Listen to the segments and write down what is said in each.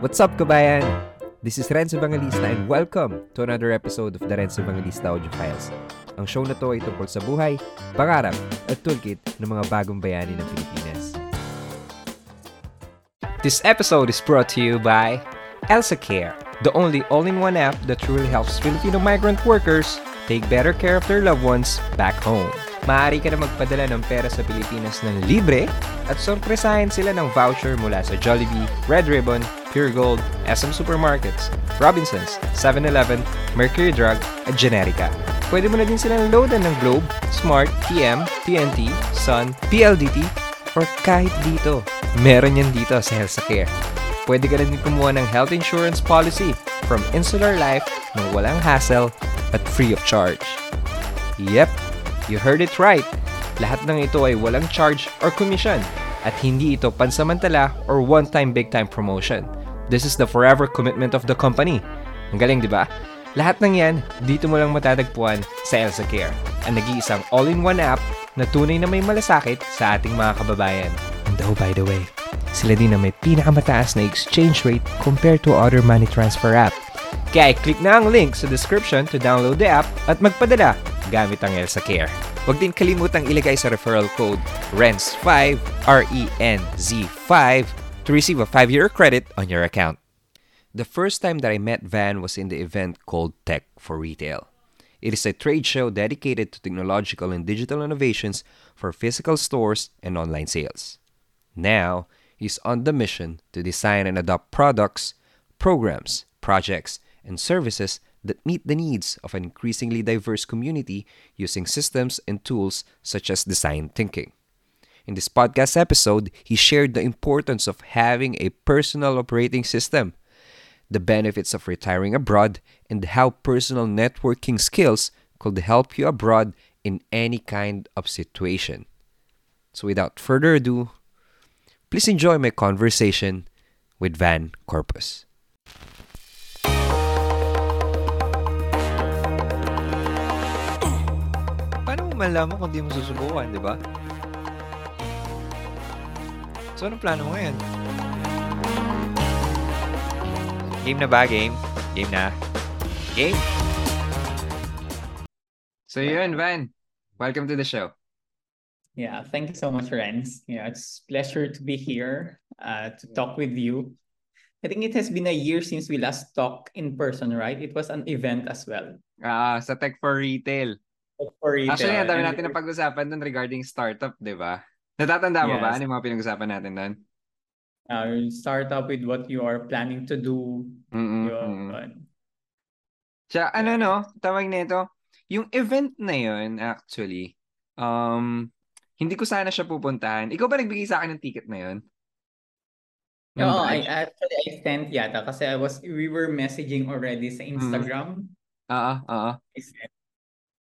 What's up, kabayan? This is Renzo Evangelista and welcome to another episode of the Renzo Evangelista Audio Files. Ang show na to ay tungkol sa buhay, pangarap, at toolkit ng mga bagong bayani ng Pilipinas. This episode is brought to you by Elsa Care, the only all-in-one app that truly helps Filipino migrant workers take better care of their loved ones back home. Maaari ka na magpadala ng pera sa Pilipinas ng libre at sorpresahin sila ng voucher mula sa Jollibee, Red Ribbon, Pure Gold, SM Supermarkets, Robinsons, 7-Eleven, Mercury Drug, at Generica. Pwede mo na din silang loadan ng Globe, Smart, TM, TNT, Sun, PLDT, or kahit dito. Meron yan dito sa Healthcare. Pwede ka na din kumuha ng health insurance policy from Insular Life ng walang hassle at free of charge. Yep, You heard it right. Lahat ng ito ay walang charge or commission at hindi ito pansamantala or one-time big-time promotion. This is the forever commitment of the company. Ang galing, di ba? Lahat ng yan, dito mo lang matatagpuan sa Elsa Care, ang nag-iisang all-in-one app na tunay na may malasakit sa ating mga kababayan. And oh, by the way, sila din na may pinakamataas na exchange rate compared to other money transfer app. Kaya click na ang link sa description to download the app at magpadala gamit ang Elsa Care. Huwag din kalimutang ilagay sa referral code RENZ5, R-E-N-Z-5 to receive a 5-year credit on your account. The first time that I met Van was in the event called Tech for Retail. It is a trade show dedicated to technological and digital innovations for physical stores and online sales. Now, he's on the mission to design and adopt products, programs, projects, and services that meet the needs of an increasingly diverse community using systems and tools such as design thinking. In this podcast episode, he shared the importance of having a personal operating system, the benefits of retiring abroad, and how personal networking skills could help you abroad in any kind of situation. So, without further ado, please enjoy my conversation with Van Corpus. Malaman kung di mo susubukan, di ba? So, anong plano mo ngayon? Game na ba? Game? Game na? Game! So, yun, Van. Welcome to the show. Yeah, thank you so much, Renz. Yeah, it's pleasure to be here uh, to talk with you. I think it has been a year since we last talked in person, right? It was an event as well. Ah, uh, sa Tech for Retail. For retail. Actually, ang dami natin na pag-usapan dun regarding startup, di ba? Natatanda mo yes. ba? Ano yung mga pinag-usapan natin doon? Uh, start up with what you are planning to do. Mm-mm, Siya, ano no, tawag nito, yung event na yun, actually, um, hindi ko sana siya pupuntahan. Ikaw ba nagbigay sa akin ng ticket na yun? No, I actually I sent yata kasi I was we were messaging already sa Instagram. Oo, mm. oo. I sent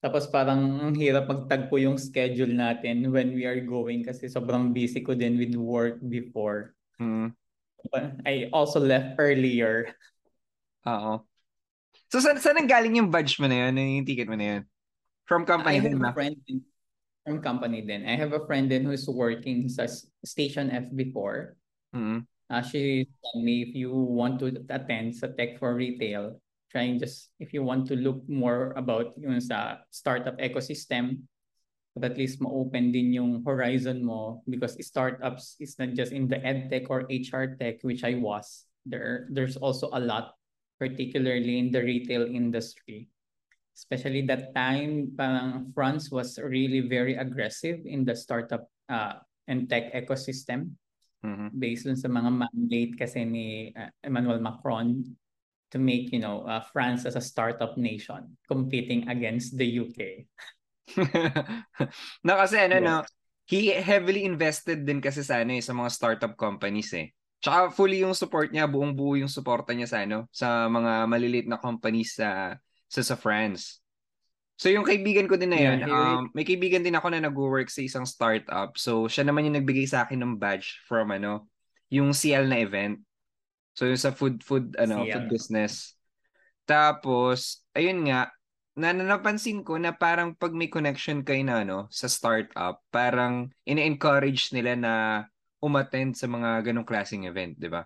tapos parang ang hirap magtagpo yung schedule natin when we are going kasi sobrang busy ko din with work before. Mm. I also left earlier. Oo. So saan, saan ang galing yung badge mo na yun? Yung ticket mo na yun? From company I have a friend din, from company din. I have a friend din who's working sa Station F before. Mm-hmm. Uh, she told me if you want to attend sa Tech for Retail, trying just if you want to look more about yung sa startup ecosystem but at least ma-open din yung horizon mo because startups is not just in the ed tech or HR tech which I was. There there's also a lot particularly in the retail industry. Especially that time parang France was really very aggressive in the startup uh, and tech ecosystem. Mm-hmm. based on sa mga mandate kasi ni uh, Emmanuel Macron to make you know uh, France as a startup nation competing against the UK. no kasi ano yeah. no, he heavily invested din kasi sa ano eh, sa mga startup companies eh. Tsaka fully yung support niya, buong buo yung suporta niya sa ano, sa mga maliliit na companies sa sa, sa France. So yung kaibigan ko din na yun, yeah, um, may kaibigan din ako na nag-work sa isang startup. So siya naman yung nagbigay sa akin ng badge from ano, yung CL na event. So yung sa food food ano, Siya. food business. Tapos ayun nga, na napansin ko na parang pag may connection kay na ano sa startup, parang ine-encourage nila na umattend sa mga ganong klaseng event, 'di ba?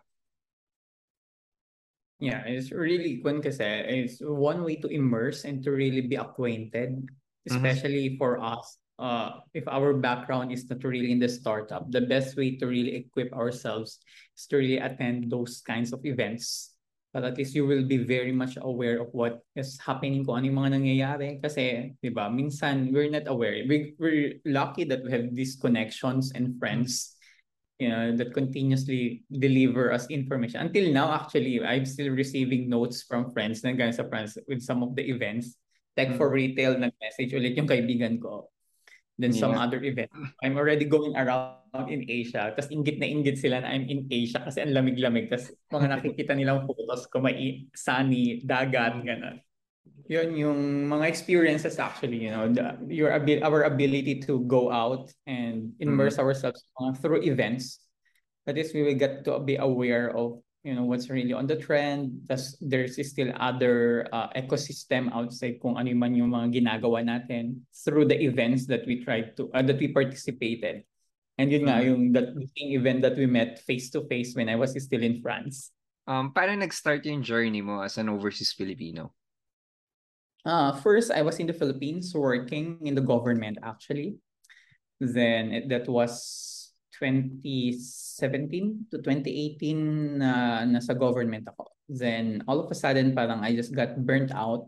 Yeah, it's really kun kasi it's one way to immerse and to really be acquainted, especially for us. Uh, if our background is not really in the startup, the best way to really equip ourselves is to really attend those kinds of events. But at least you will be very much aware of what is happening kung ano yung mga nangyayari. Kasi, di ba, minsan we're not aware. We, we're lucky that we have these connections and friends you know, that continuously deliver us information. Until now, actually, I'm still receiving notes from friends na sa friends with some of the events. Tech for Mm. retail, nag-message ulit yung kaibigan ko. Then some Yeah. other event. I'm already going around in Asia. Tapos inggit na inggit sila na I'm in Asia kasi ang lamig-lamig. Tapos mga nakikita nilang photos ko, may sunny, dagat, gano'n. Yun yung mga experiences actually, you know, the, your abil our ability to go out and immerse ourselves uh, through events. That is, we will get to be aware of, you know, what's really on the trend. Tas there's still other uh, ecosystem outside kung ano man yung mga ginagawa natin through the events that we tried to, uh, that we participated. And yun nga, Mhm. yung that event that we met face to face when I was still in France. Um, paano nag-start yung journey mo as an overseas Filipino? Uh, first, I was in the Philippines working in the government actually. Then that was 2017 to 2018 na nasa government ako. Then all of a sudden parang I just got burnt out.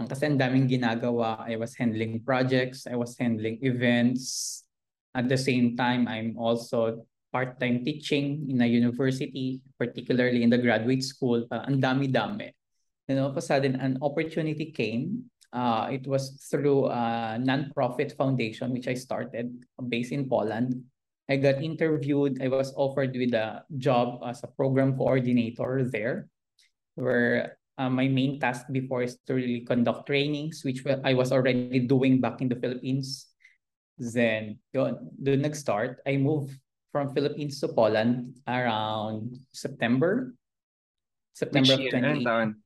Ang kasi ang daming ginagawa. I was handling projects, I was handling events. At the same time, I'm also part-time teaching in a university, particularly in the graduate school. Parang ang dami-dami. Then all of a sudden, an opportunity came. Uh, it was through a non-profit foundation, which I started based in Poland. I got interviewed. I was offered with a job as a program coordinator there, where uh, my main task before is to really conduct trainings, which I was already doing back in the Philippines. Then, yun, doon nag-start. I moved from Philippines to Poland around September. September Which of 2018.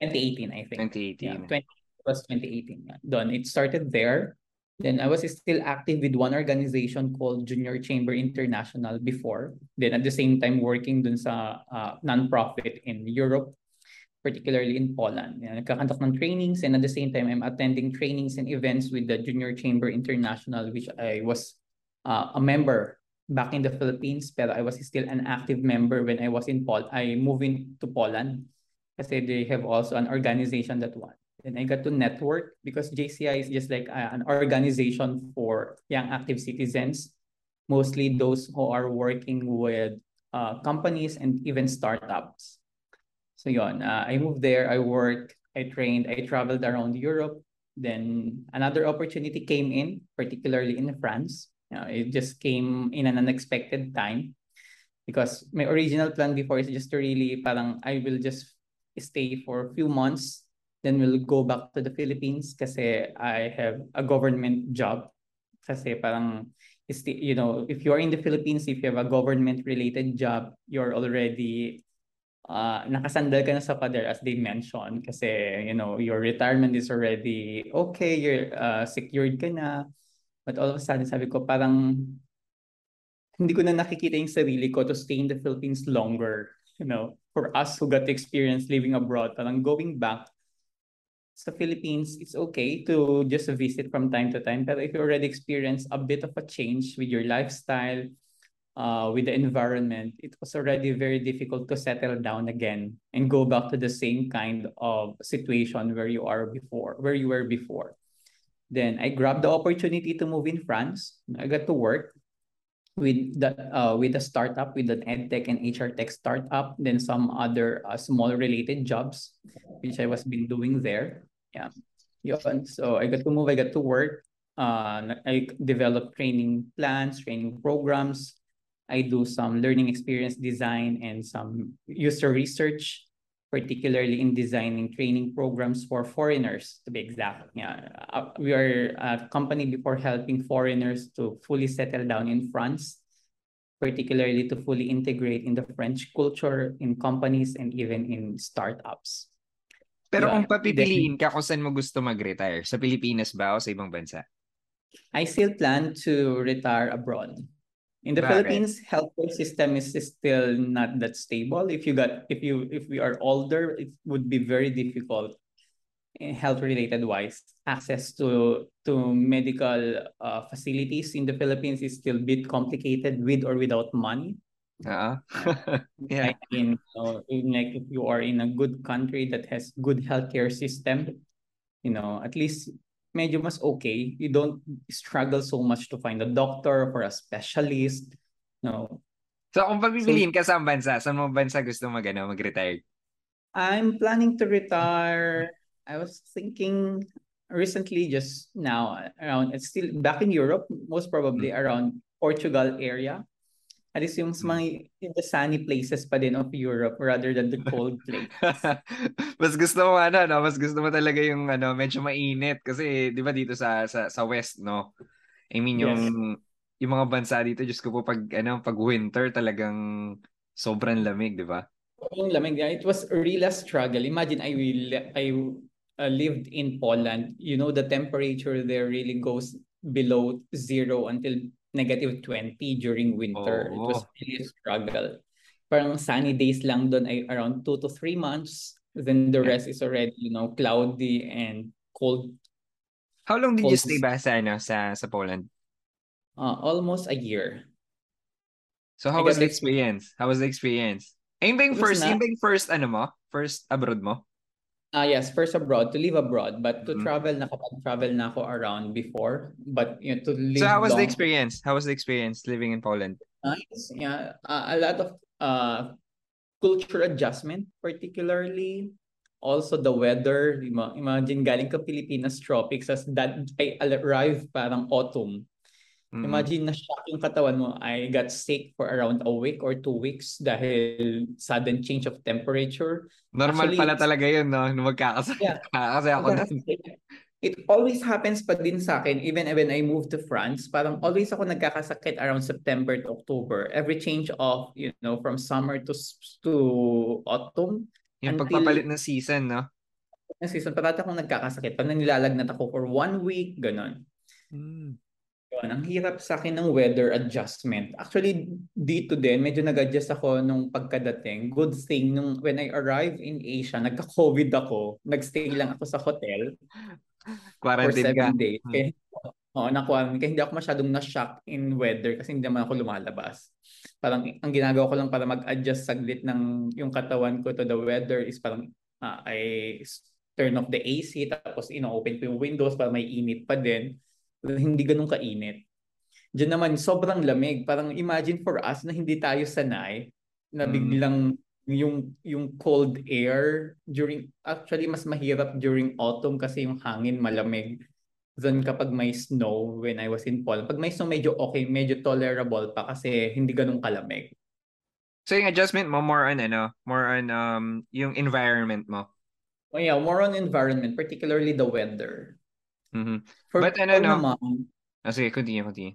2018, I think. 2018. Yeah, 20 was 2018. Done. It started there. Then I was still active with one organization called Junior Chamber International before. Then at the same time working dun sa uh, non-profit in Europe, particularly in Poland. Yeah, nagkakandak ng trainings and at the same time I'm attending trainings and events with the Junior Chamber International which I was uh, a member back in the Philippines pero I was still an active member when I was in Pol I moved into Poland kasi they have also an organization that one. And I got to network because JCI is just like uh, an organization for young active citizens, mostly those who are working with uh, companies and even startups. So yon, uh, I moved there, I worked, I trained, I traveled around Europe. Then another opportunity came in, particularly in France. You know, it just came in an unexpected time because my original plan before is just to really parang I will just stay for a few months then we'll go back to the Philippines kasi I have a government job. Kasi parang you know if you're in the Philippines if you have a government related job you're already uh, nakasandal ka na sa pader as they mentioned kasi you know your retirement is already okay you're uh, secured ka na. But all of a sudden sabi ko parang hindi ko na nakikita yung sarili ko to stay in the Philippines longer you know for us who got to experience living abroad. Parang going back sa Philippines, it's okay to just visit from time to time. But if you already experience a bit of a change with your lifestyle, uh, with the environment, it was already very difficult to settle down again and go back to the same kind of situation where you are before, where you were before. Then I grabbed the opportunity to move in France. I got to work with the uh, with a startup, with an edtech and HR tech startup, then some other uh, small related jobs, which I was been doing there. Yeah, yun. So I got to move. I got to work. Uh, I develop training plans, training programs. I do some learning experience design and some user research, particularly in designing training programs for foreigners, to be exact. Yeah, uh, we are a company before helping foreigners to fully settle down in France, particularly to fully integrate in the French culture, in companies, and even in startups. Pero kung papipiliin ka kung saan mo gusto mag-retire, sa Pilipinas ba o sa ibang bansa? I still plan to retire abroad. In the Bakit? Philippines, healthcare system is still not that stable. If you got if you if we are older, it would be very difficult health related wise access to to medical uh, facilities in the Philippines is still a bit complicated with or without money. Oo. yeah. Like in, you know, like if you are in a good country that has good healthcare system, you know, at least medyo mas okay. You don't struggle so much to find a doctor or a specialist. No. So kung pagpipiliin ka sa bansa, saan mo bansa gusto mag, ano, mag-retire? I'm planning to retire I was thinking recently, just now, around, it's still back in Europe, most probably Mm. around Portugal area. At least yung sa mga in the sunny places pa din of Europe rather than the cold place. mas gusto mo ano, no? Mas gusto mo talaga yung ano, medyo mainit kasi 'di ba dito sa sa sa west, no? I mean yung yung mga bansa dito, just ko po pag ano, pag winter talagang sobrang lamig, 'di ba? Yung lamig, yeah, it was a real struggle. Imagine I will I uh, lived in Poland. You know the temperature there really goes below zero until negative 20 during winter. It was Oo. really a struggle. Parang sunny days lang doon ay around 2 to 3 months. Then the Yeah. rest is already, you know, cloudy and cold. How long did you Cold. stay ba sa ano sa sa Poland? Uh, almost a year. So how I was the experience? How was the experience? Ayun ba yung first, na- yun ba yung first ano mo? First abroad mo? Ah yes, first abroad, to live abroad. But to Mhm. travel, nakapag-travel na ako around before. But you know, to live So how was the experience? How was the experience living in Poland? Nice. Yeah, uh, a lot of uh culture adjustment, particularly. Also the weather. Ima- Imagine galing ka Pilipinas tropics as that I arrived parang autumn. Mm. Imagine na shock yung katawan mo. I got sick for around a week or two weeks dahil sudden change of temperature. Normal Actually, pala talaga yun, no? Nung magkakasakit Yeah. ka. Kasi ako na. It always happens pa din sa akin even when I moved to France. Parang always ako nagkakasakit around September to October. Every change of, you know, from summer to to autumn, Yung Until- pagpapalit ng season, no? na season, parati akong nagkakasakit. Parang nilalagnat ako for one week, ganon. Mm. Yun, ang hirap sa akin ng weather adjustment. Actually, dito din, medyo nag-adjust ako nung pagkadating. Good thing, nung when I arrived in Asia, nagka-COVID ako. Nagstay lang ako sa hotel. for Quarantine ka. seven days. Hmm. Kaya, oo, na-quarantine. Kaya hindi ako masyadong na-shock in weather kasi hindi naman ako lumalabas. Parang ang ginagawa ko lang para mag-adjust saglit ng yung katawan ko to the weather is parang ah, I turn off the AC tapos ino-open ko yung windows para may init pa din. Hindi ganun kainit. Diyan naman, sobrang lamig. Parang imagine for us na hindi tayo sanay na Mm. biglang yung yung cold air during actually mas mahirap during autumn kasi yung hangin malamig than kapag may snow when I was in Poland. Pag may snow medyo okay, medyo tolerable pa kasi hindi ganun kalamig. So yung adjustment mo more on ano, more on um yung environment mo. Oh yeah, more on environment, particularly the weather. Mhm. For But ano, no? naman, Ah, sige, continue, continue.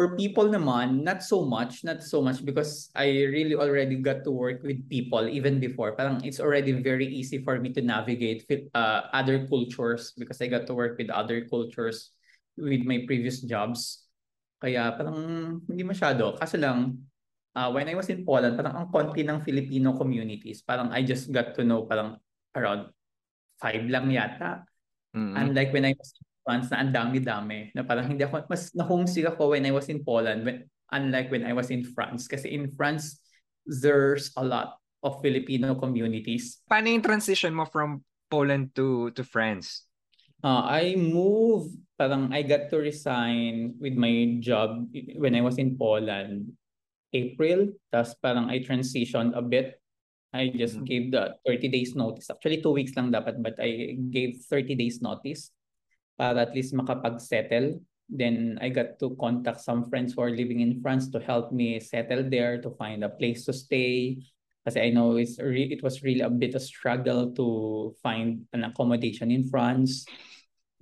for people naman, not so much, not so much because I really already got to work with people even before. Parang it's already very easy for me to navigate with uh, other cultures because I got to work with other cultures with my previous jobs. Kaya parang hindi masyado. Kaso lang, uh, when I was in Poland, parang ang konti ng Filipino communities. Parang I just got to know parang around five lang yata. Mhm. Unlike when I was in France na ang dami-dami. Na parang hindi ako, mas na-homesick ako when I was in Poland. When, unlike when I was in France. Kasi in France, there's a lot of Filipino communities. Paano yung transition mo from Poland to to France? Uh, I moved, parang I got to resign with my job when I was in Poland April. Tapos parang I transitioned a bit. I just Mhm. gave the 30 days notice. Actually, two weeks lang dapat, but I gave 30 days notice para at least makapag-settle. Then I got to contact some friends who are living in France to help me settle there, to find a place to stay. Kasi I know it's re- it was really a bit of struggle to find an accommodation in France.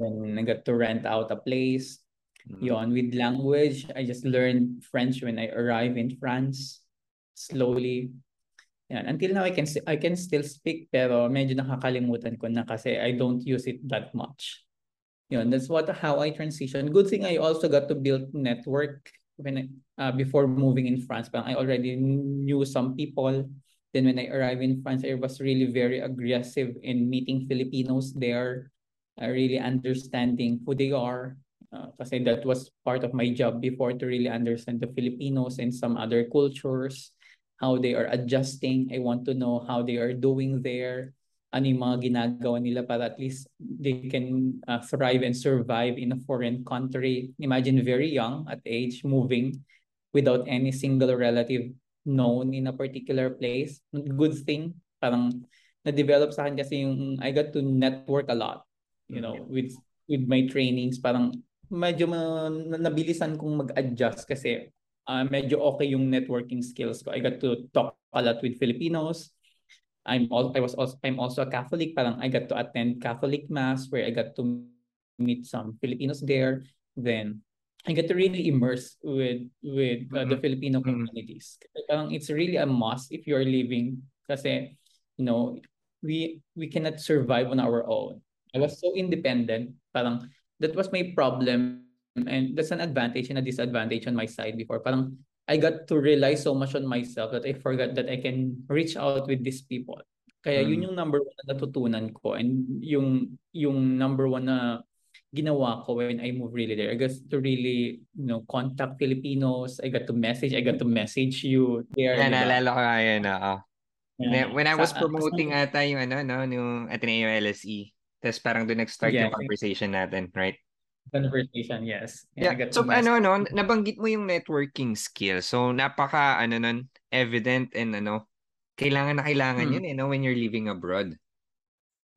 Then I got to rent out a place. Mhm. Yon, with language, I just learned French when I arrived in France. Slowly. Yan. Until now, I can I can still speak pero medyo nakakalimutan ko na kasi I don't use it that much. Yun, that's what how I transition. Good thing I also got to build network when I, uh, before moving in France, But I already knew some people. Then when I arrived in France, I was really very aggressive in meeting Filipinos there, uh, really understanding who they are. Uh, that was part of my job before to really understand the Filipinos and some other cultures, how they are adjusting. I want to know how they are doing there ano yung mga ginagawa nila para at least they can uh, thrive and survive in a foreign country. Imagine very young at age, moving without any single relative known in a particular place. Good thing, parang na-develop sa akin kasi yung I got to network a lot, you know, with with my trainings. Parang medyo ma, nabilisan kong mag-adjust kasi uh, medyo okay yung networking skills ko. I got to talk a lot with Filipinos, I'm also I was also I'm also a Catholic. Parang I got to attend Catholic mass where I got to meet some Filipinos there. Then I get to really immerse with with uh, the Filipino communities. Parang it's really a must if you're living kasi you know we we cannot survive on our own. I was so independent. Parang that was my problem and that's an advantage and a disadvantage on my side before. Parang I got to rely so much on myself that I forgot that I can reach out with these people. Kaya mm. yun yung number one na natutunan ko and yung yung number one na ginawa ko when I moved really there. I got to really, you know, contact Filipinos. I got to message. I got to message you there. Yeah, naalala ko nga yun. Uh, yeah. When I was promoting uh, ata yung ano, no, yung Ateneo LSE. Tapos parang doon nag-start yeah, yung conversation natin, right? Conversation, yes. Yeah. yeah. So ano no, nabanggit mo yung networking skill. So napaka ano nun, evident and ano, kailangan na kailangan hmm. yun eh no when you're living abroad.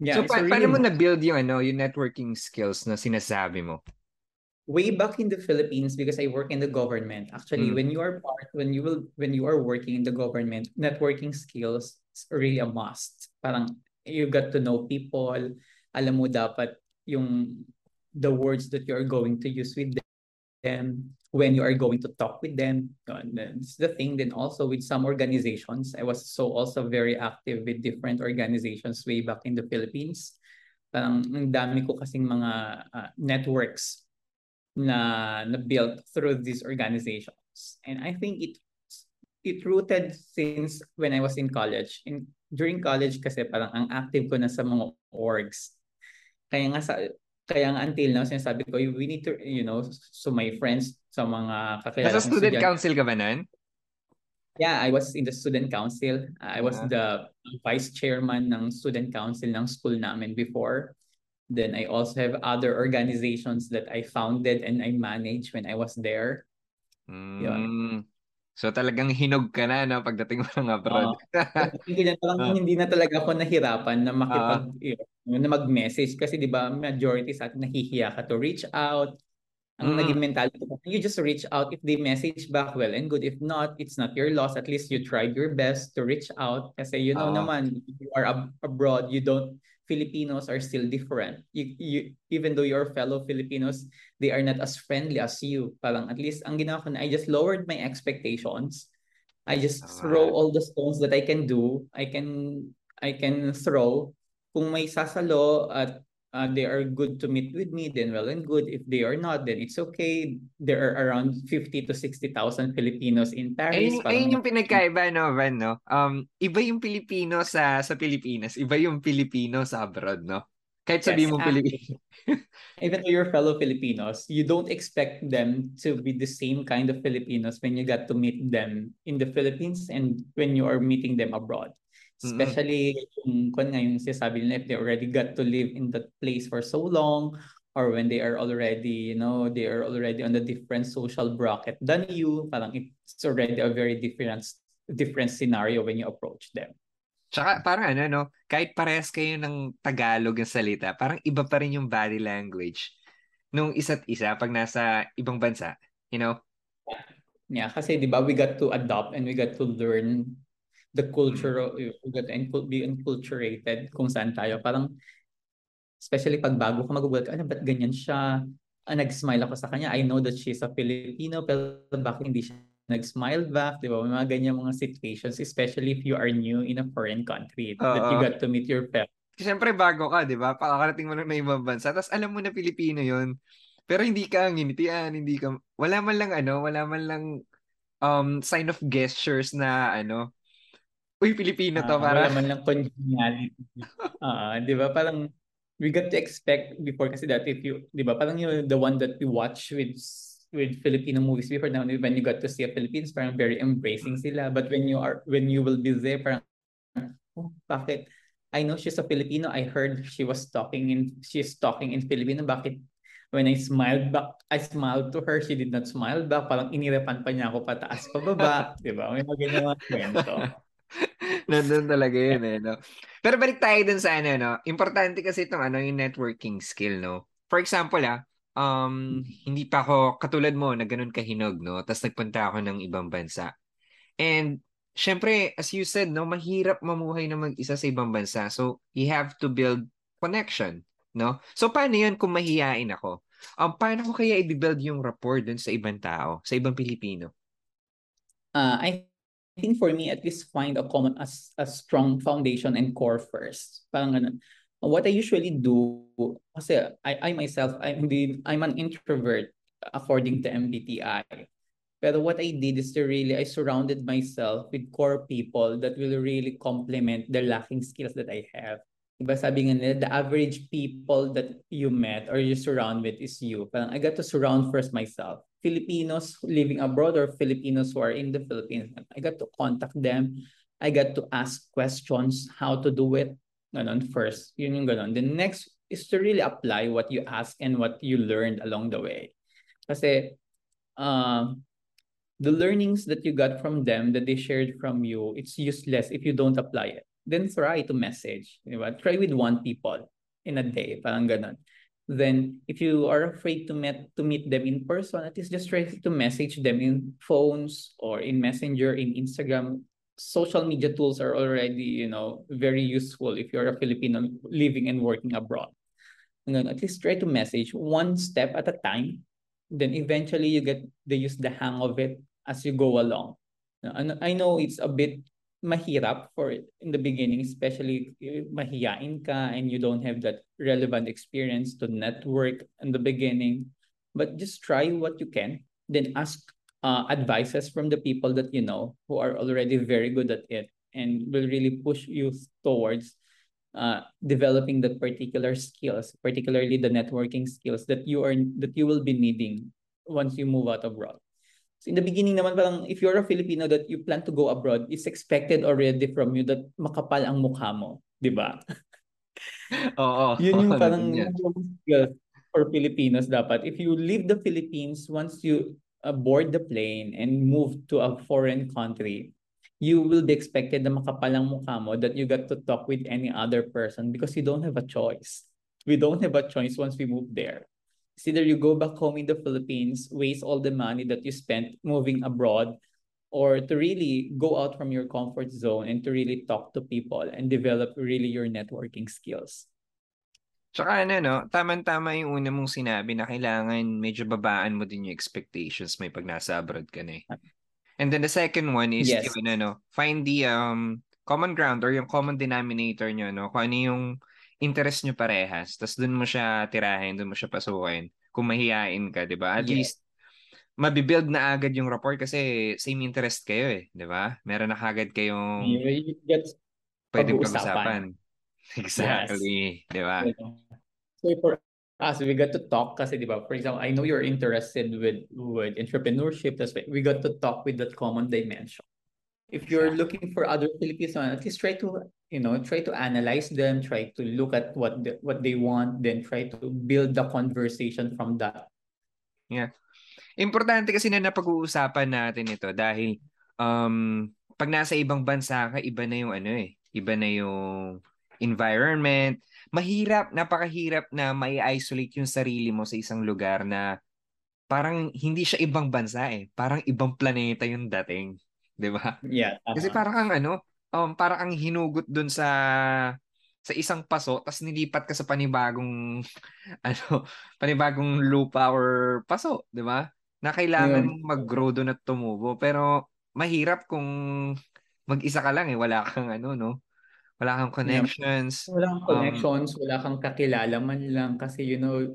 Yeah, so pa- really paano mo na-build yung ano, yung networking skills na sinasabi mo? Way back in the Philippines because I work in the government. Actually, mm. when you are part when you will when you are working in the government, networking skills is really a must. Parang you got to know people, alam mo dapat yung the words that you are going to use with them when you are going to talk with them. It's the thing. Then also with some organizations, I was so also very active with different organizations way back in the Philippines. Parang ang dami ko kasing mga uh, networks na na built through these organizations. And I think it it rooted since when I was in college. In during college kasi parang ang active ko na sa mga orgs. Kaya nga sa kaya nga until now, sinasabi ko, we need to, you know, so my friends, sa mga kakilala Nasa student student council ka ba nun? Yeah, I was in the student council. I was uh-huh. the vice chairman ng student council ng school namin before. Then I also have other organizations that I founded and I managed when I was there. Mm. Yun. So talagang hinog ka na no, pagdating mo ng abroad. Uh, hindi, na, uh. hindi na talaga ako nahirapan na makipag uh na mag-message kasi 'di ba majority sa atin nahihiya ka to reach out. Ang mm. naging mentality ko, you just reach out if they message back well and good. If not, it's not your loss. At least you tried your best to reach out kasi you know uh, naman you are ab- abroad, you don't Filipinos are still different. You, you even though your fellow Filipinos, they are not as friendly as you. Parang at least ang ginawa ko na I just lowered my expectations. I just throw all the stones that I can do. I can I can throw kung may sasalo at uh, they are good to meet with me, then well and good. If they are not, then it's okay. There are around 50 to 60,000 Filipinos in Paris. Ayun, ayun yung pinagkaiba, no, Van, no? Um, iba yung Pilipino sa sa Pilipinas, iba yung Pilipino sa abroad, no? Kahit sabihin yes, mo Pilipino. even though you're fellow Filipinos, you don't expect them to be the same kind of Filipinos when you got to meet them in the Philippines and when you are meeting them abroad. Especially mm-hmm. yung kung nga yung sinasabi nila if they already got to live in that place for so long or when they are already, you know, they are already on the different social bracket than you, parang it's already a very different different scenario when you approach them. Tsaka parang ano, no, kahit parehas kayo ng Tagalog ng salita, parang iba pa rin yung body language nung isa't isa pag nasa ibang bansa, you know? Yeah, kasi 'di ba we got to adopt and we got to learn the culture mm. get and be enculturated kung saan tayo. Parang, especially pag bago ka magugulat ka, ano, ba't ganyan siya? Ah, nag-smile ako sa kanya. I know that she's a Filipino, pero bakit hindi siya nag-smile back? Di ba? May mga ganyan mga situations, especially if you are new in a foreign country, uh, that you got to meet your parents. Siyempre, bago ka, di ba? Pakakarating mo lang na ibang bansa. Tapos alam mo na Filipino yon Pero hindi ka nginitian, hindi ka, wala man lang ano, wala man lang um, sign of gestures na ano, uy, Pilipino to. Uh, para... Wala man lang congeniality. uh, di ba? Parang, we got to expect before kasi that if you, di ba, parang you the one that we watch with with Filipino movies before now when you got to see a Philippines parang very embracing sila but when you are when you will be there parang oh, bakit I know she's a Filipino I heard she was talking in she's talking in Filipino bakit when I smiled back, I smiled to her, she did not smile back. Parang inirapan pa niya ako pataas, pababa. di ba? May mga ganyan mga kwento. Nandun talaga yun eh, no? Pero balik tayo dun sa ano, no? Importante kasi itong ano, yung networking skill, no? For example, ah, um, hindi pa ako katulad mo na ganun kahinog, no? Tapos nagpunta ako ng ibang bansa. And syempre, as you said, no, mahirap mamuhay na mag-isa sa ibang bansa. So, you have to build connection no? So paano 'yun kung mahiyain ako? Um, paano ko kaya i-build yung rapport dun sa ibang tao, sa ibang Pilipino? Uh, I think for me, at least find a common, a, a strong foundation and core first. Parang ganun. What I usually do, kasi I, I myself, I'm, the, I'm an introvert according to MBTI. Pero what I did is to really, I surrounded myself with core people that will really complement the lacking skills that I have. Diba sabi nga nila, the average people that you met or you surround with is you. Parang I got to surround first myself. Filipinos living abroad or Filipinos who are in the Philippines. I got to contact them. I got to ask questions how to do it. Ganon first. Yun yung ganon. The next is to really apply what you ask and what you learned along the way. Kasi uh, the learnings that you got from them that they shared from you, it's useless if you don't apply it then try to message. Diba? Try with one people in a day, parang ganun. Then, if you are afraid to meet to meet them in person, at least just try to message them in phones or in Messenger, in Instagram. Social media tools are already, you know, very useful if you're a Filipino living and working abroad. And then at least try to message one step at a time. Then eventually you get the use the hang of it as you go along. And I know it's a bit mahirap for it in the beginning, especially mahiyain ka and you don't have that relevant experience to network in the beginning. But just try what you can. Then ask uh, advices from the people that you know who are already very good at it and will really push you towards uh, developing that particular skills, particularly the networking skills that you are that you will be needing once you move out abroad. So in the beginning naman, parang if you're a Filipino that you plan to go abroad, it's expected already from you that makapal ang mukha mo. Di ba? Oo. Yun yung parang skills for Filipinos dapat. If you leave the Philippines, once you uh, board the plane and move to a foreign country, you will be expected na makapal ang mukha mo that you got to talk with any other person because you don't have a choice. We don't have a choice once we move there. It's either you go back home in the Philippines, waste all the money that you spent moving abroad, or to really go out from your comfort zone and to really talk to people and develop really your networking skills. Tsaka ano, no, tama-tama yung una mong sinabi na kailangan medyo babaan mo din yung expectations may pag nasa abroad ka na eh. And then the second one is yes. yung ano, find the um, common ground or yung common denominator nyo, no? Kung ano yung interest nyo parehas, tapos doon mo siya tirahin, doon mo siya pasukin. Kung mahihain ka, di ba? At yeah. least, mabibuild na agad yung rapport kasi same interest kayo eh, di ba? Meron na kagad kayong yeah, pwedeng pag-usapan. Exactly, yes. di ba? So for us, we got to talk kasi, di ba? For example, I know you're interested with, with entrepreneurship. That's why we got to talk with that common dimension. If you're looking for other Filipinos, at least try to you know try to analyze them try to look at what the, what they want then try to build the conversation from that. Yeah. Importante kasi na napag-uusapan natin ito dahil um pag nasa ibang bansa ka iba na yung ano eh iba na yung environment. Mahirap napakahirap na mai isolate yung sarili mo sa isang lugar na parang hindi siya ibang bansa eh parang ibang planeta yung dating 'di ba? Yeah uh-huh. kasi parang ang ano um, para ang hinugot dun sa sa isang paso tapos nilipat ka sa panibagong ano panibagong lupa or paso, 'di ba? Na kailangan yeah. mag-grow doon at tumubo pero mahirap kung mag-isa ka lang eh, wala kang ano no. Wala kang connections. Yeah. Wala kang connections, um, wala kang kakilala man lang kasi you know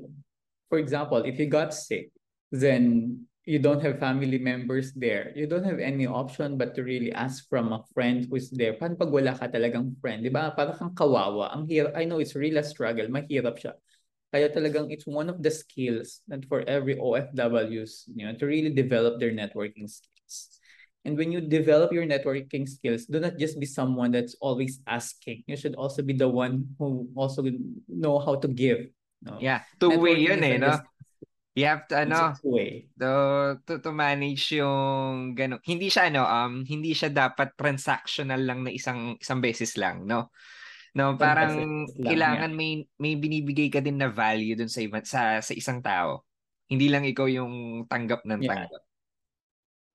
for example, if you got sick, then you don't have family members there. You don't have any option but to really ask from a friend who's there. Paano pag wala ka talagang friend? Di ba? Parang kang kawawa. Ang hirap, I know it's really a struggle. Mahirap siya. Kaya talagang it's one of the skills that for every OFWs, you know, to really develop their networking skills. And when you develop your networking skills, do not just be someone that's always asking. You should also be the one who also know how to give. No? Yeah, two-way yun eh, no? You have to ano, to, to, to manage yung gano. Hindi siya ano, um hindi siya dapat transactional lang na isang isang beses lang, no? No, parang lang, kailangan yeah. may may binibigay ka din na value dun sa iba, sa sa isang tao. Hindi lang ikaw yung tanggap ng yeah. tanggap.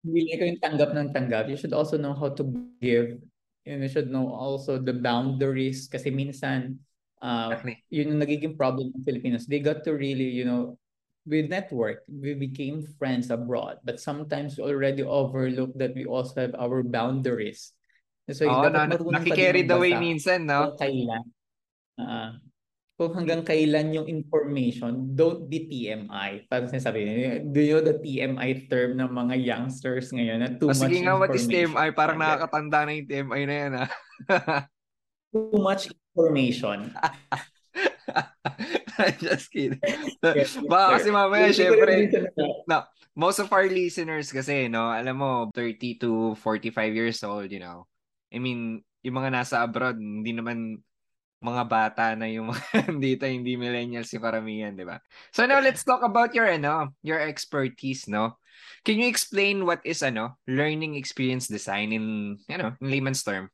Hindi lang ikaw yung tanggap ng tanggap. You should also know how to give. And you should know also the boundaries kasi minsan uh, yun yung nagiging problem ng Filipinos. They got to really, you know, we network, we became friends abroad, but sometimes we already overlook that we also have our boundaries. So, oh, dapat no, nakikerry the way minsan, no? Kung kailan. Uh, kung hanggang kailan yung information, don't be TMI. Parang sinasabi, do you know the TMI term ng mga youngsters ngayon na too oh, much sige nga, what is TMI? Parang nakakatanda na yung TMI na yan, ha? too much information. Just kidding. Baka kasi mamaya, syempre, no, most of our listeners kasi, no, alam mo, 30 to 45 years old, you know. I mean, yung mga nasa abroad, hindi naman mga bata na yung dito, hindi millennials yung karamihan, di ba? So now let's talk about your ano, your expertise, no? Can you explain what is ano, learning experience design in, you know, in layman's term?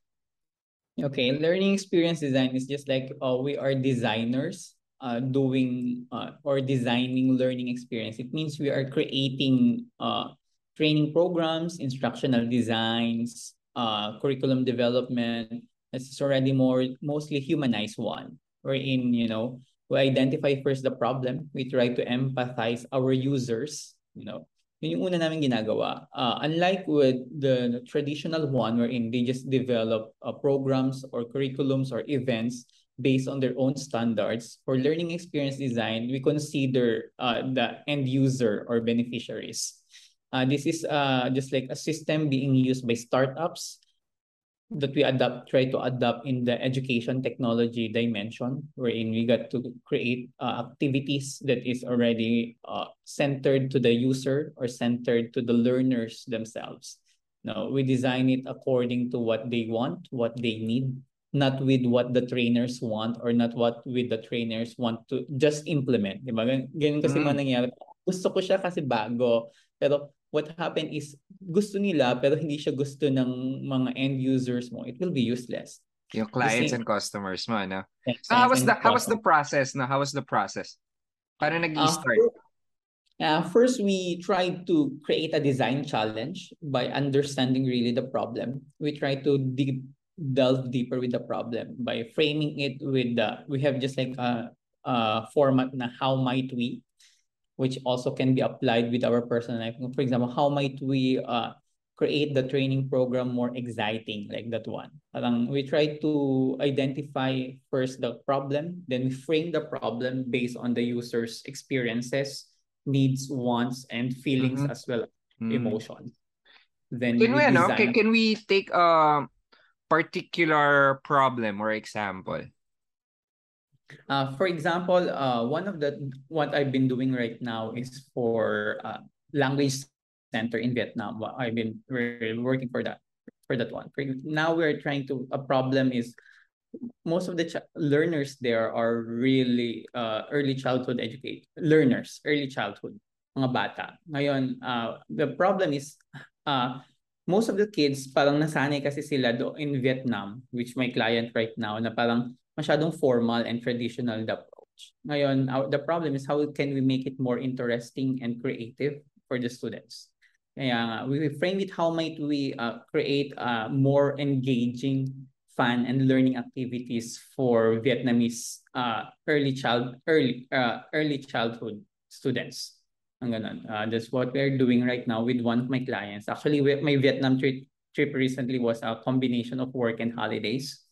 Okay, learning experience design is just like uh, we are designers uh, doing uh, or designing learning experience. It means we are creating uh, training programs, instructional designs, uh, curriculum development. Is already more mostly humanized one, wherein you know we identify first the problem. We try to empathize our users. You know, yun yung una namin ginagawa. Uh, unlike with the traditional one wherein they just develop uh, programs or curriculums or events based on their own standards. For learning experience design, we consider uh, the end user or beneficiaries. Uh, this is uh, just like a system being used by startups that we adapt, try to adapt in the education technology dimension, wherein we got to create uh, activities that is already uh, centered to the user or centered to the learners themselves. Now, we design it according to what they want, what they need, not with what the trainers want or not what with the trainers want to just implement. Di ba? Ganyan kasi mm. mga nangyari. Gusto ko siya kasi bago. Pero what happened is gusto nila pero hindi siya gusto ng mga end users mo. It will be useless. Yung clients and customers mo, no? So how was the how was the process? No, how was the process? Paano nag-start? Uh, uh, first, we tried to create a design challenge by understanding really the problem. We try to dig delve deeper with the problem by framing it with the we have just like a, a format na how might we which also can be applied with our personal life for example how might we uh, create the training program more exciting like that one parang we try to identify first the problem then we frame the problem based on the user's experiences needs wants and feelings mm-hmm. as well mm-hmm. emotions then can we, we can we take a particular problem or example? Uh, for example, uh, one of the what I've been doing right now is for uh, language center in Vietnam. I've been working for that for that one. Now we're trying to a problem is most of the learners there are really uh, early childhood educate learners, early childhood, mga bata. Ngayon, uh, the problem is uh, most of the kids parang nasanay kasi sila do in Vietnam, which my client right now, na parang masyadong formal and traditional the approach. Ngayon, the problem is how can we make it more interesting and creative for the students? Kaya we frame it how might we uh, create uh, more engaging, fun, and learning activities for Vietnamese uh, early child early uh, early childhood students. Ang ganun. Uh, that's what we're doing right now with one of my clients. Actually, my Vietnam trip, trip recently was a combination of work and holidays.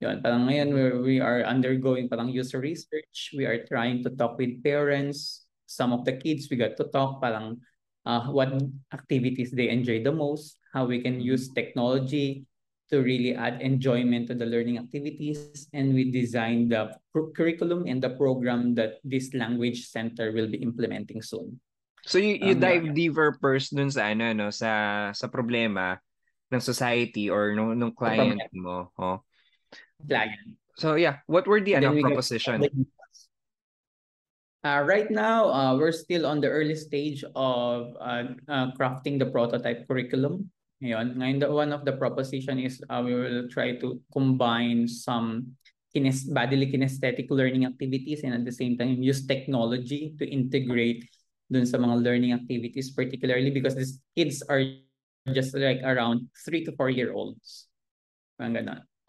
Yun, parang ngayon we're, we are undergoing parang user research. We are trying to talk with parents, some of the kids, we got to talk parang uh, what activities they enjoy the most, how we can use technology to really add enjoyment to the learning activities. And we designed the curriculum and the program that this language center will be implementing soon. So you, you um, dive yeah. deeper first dun sa ano no sa sa problema ng society or nung nung client mo, oh. Client. So yeah, what were the ano proposition? Uh, right now, uh, we're still on the early stage of uh, uh, crafting the prototype curriculum. Ngayon, ngayon the, one of the proposition is uh, we will try to combine some kines bodily kinesthetic learning activities and at the same time use technology to integrate dun sa mga learning activities, particularly because these kids are just like around three to four year olds. Parang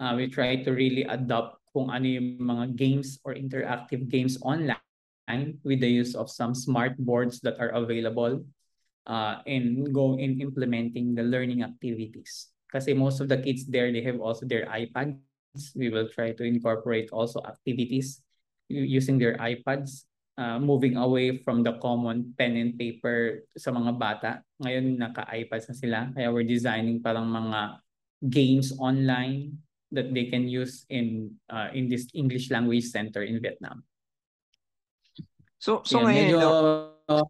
Uh, we try to really adopt kung ano yung mga games or interactive games online with the use of some smart boards that are available uh, and go in implementing the learning activities. Kasi most of the kids there, they have also their iPads. We will try to incorporate also activities using their iPads, uh, moving away from the common pen and paper sa mga bata. Ngayon, naka-iPads na sila. Kaya we're designing parang mga games online that they can use in uh, in this English language center in Vietnam. So, so ngayon, medyo, no?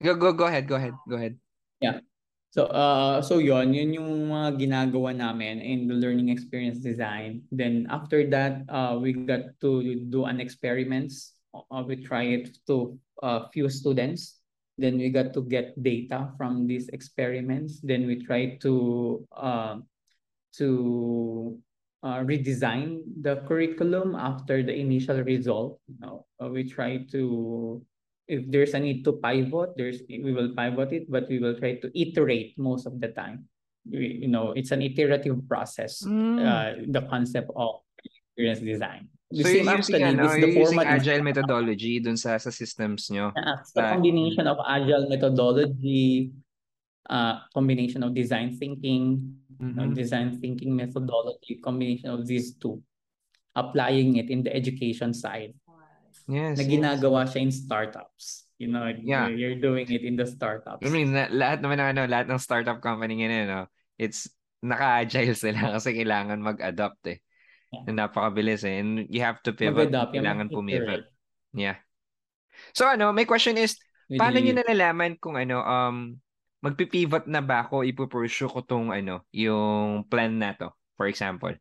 go, go, go ahead, go ahead, go ahead. Yeah. So, uh, so yon yun yung mga ginagawa namin in the learning experience design. Then after that, uh, we got to do an experiments. Uh, we try it to a uh, few students. Then we got to get data from these experiments. Then we try to uh, to uh, redesign the curriculum after the initial result. You know, uh, we try to, if there's a need to pivot, there's we will pivot it, but we will try to iterate most of the time. We, you know, it's an iterative process. Mm. Uh, the concept of experience design. The so you're using, ano, you're using agile methodology dun sa, sa systems nyo? Uh, so uh, combination of agile methodology, uh, combination of design thinking, mm-hmm. design thinking methodology, combination of these two, applying it in the education side. Yes. Na ginagawa yes. siya in startups. You know, yeah. you're doing it in the startups. I mean, lahat naman ng, ano, lahat ng startup company ngayon, no, it's naka-agile sila kasi kailangan mag-adopt eh. Yeah. napakabilis eh. And you have to pivot. Kailangan pumivot. Yeah. So ano, my question is, paano niyo nalalaman kung ano, um, magpipivot na ba ako, ipupursue ko tong ano, yung plan na to, for example?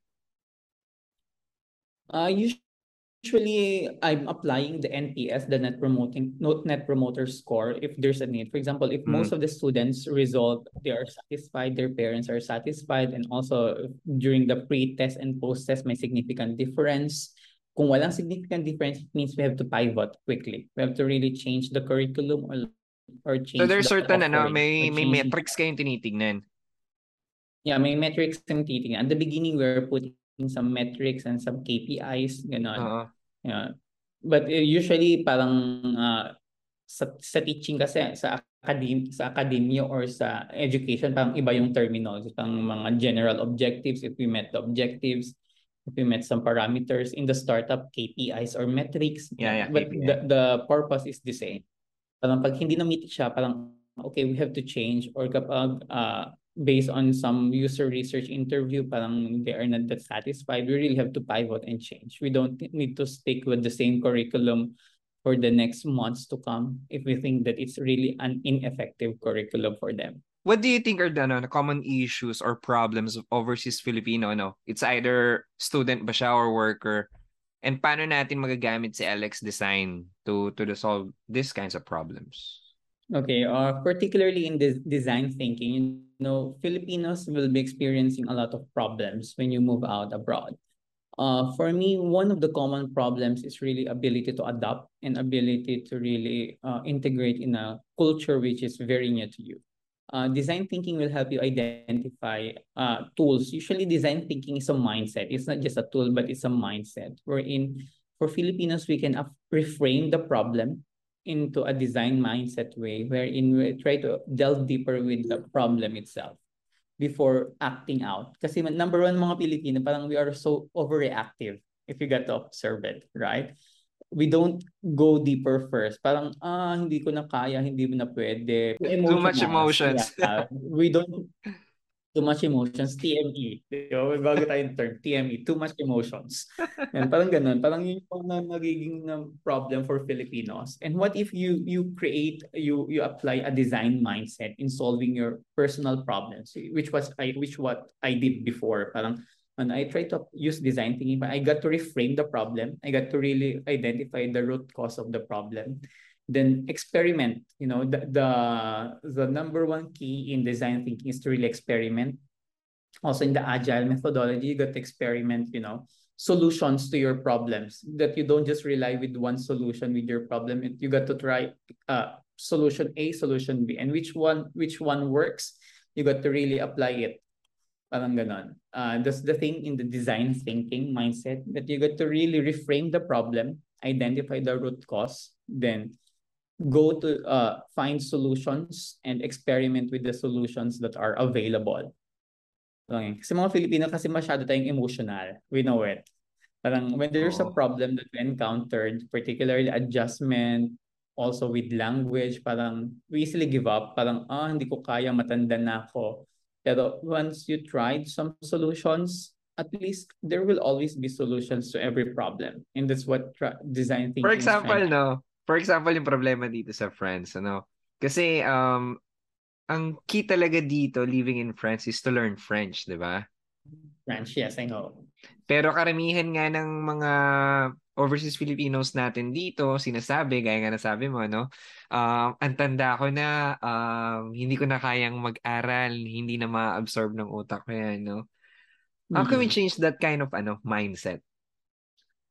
Uh, usually, I'm applying the NPS, the net promoting net promoter score, if there's a need. For example, if mm. most of the students result, they are satisfied, their parents are satisfied, and also during the pre-test and post-test, may significant difference. Kung walang significant difference, it means we have to pivot quickly. We have to really change the curriculum or or change So there's certain ano, may may metrics kayong tinitingnan. Yeah, may metrics kayong tinitingnan. At the beginning, we're putting some metrics and some KPIs, ganon. Uh-huh. Yeah. But uh, usually parang uh, sa, sa teaching kasi sa academy sa academia or sa education parang iba yung terminology parang mga general objectives if we met the objectives if we met some parameters in the startup KPIs or metrics yeah, yeah but KPI. the, the purpose is the same Parang pag hindi na-meet siya, parang okay, we have to change or kapag uh, based on some user research interview, parang they are not that satisfied, we really have to pivot and change. We don't need to stick with the same curriculum for the next months to come if we think that it's really an ineffective curriculum for them. What do you think are the, no, the common issues or problems of overseas Filipino? No? It's either student ba siya or worker And paano natin magagamit si Alex Design to to solve these kinds of problems? Okay, uh, particularly in this design thinking, you know, Filipinos will be experiencing a lot of problems when you move out abroad. Uh, for me, one of the common problems is really ability to adapt and ability to really uh, integrate in a culture which is very new to you. Uh, design thinking will help you identify uh, tools. Usually, design thinking is a mindset. It's not just a tool, but it's a mindset. Wherein, for Filipinos, we can reframe the problem into a design mindset way, wherein we try to delve deeper with the problem itself before acting out. Kasi number one, mga Pilipino, parang we are so overreactive if you got to observe it, right? We don't go deeper first. Parang, ah, hindi ko na kaya, hindi mo na pwede. Too much emotions. Yeah, we don't too much emotions, TME. Diba? Bago tayong term, TME, too much emotions. And parang ganun, parang yun yung na nagiging na problem for Filipinos. And what if you you create, you you apply a design mindset in solving your personal problems, which was I which what I did before. Parang when I try to use design thinking, but I got to reframe the problem. I got to really identify the root cause of the problem. Then experiment you know the, the the number one key in design thinking is to really experiment. Also in the agile methodology you got to experiment you know solutions to your problems that you don't just rely with one solution with your problem. You got to try uh solution a solution b and which one which one works you got to really apply it parang ganon. Uh, that's the thing in the design thinking mindset that you got to really reframe the problem, identify the root cause, then go to uh, find solutions and experiment with the solutions that are available. Okay. Kasi mga Filipino kasi masyado tayong emotional. We know it. Parang when there's oh. a problem that we encountered, particularly adjustment, also with language, parang we easily give up. Parang, ah, hindi ko kaya, matanda na ako. Pero once you tried some solutions, at least there will always be solutions to every problem. And that's what design thinking For example, no, for example, yung problema dito sa France, ano? Kasi um ang key talaga dito living in France is to learn French, 'di ba? French, yes, I know. Pero karamihan nga ng mga overseas Filipinos natin dito, sinasabi, gaya nga nasabi mo, no? Um, ang tanda ko na um, hindi ko na kayang mag-aral, hindi na ma-absorb ng utak ko yan, no? How can we change that kind of ano mindset?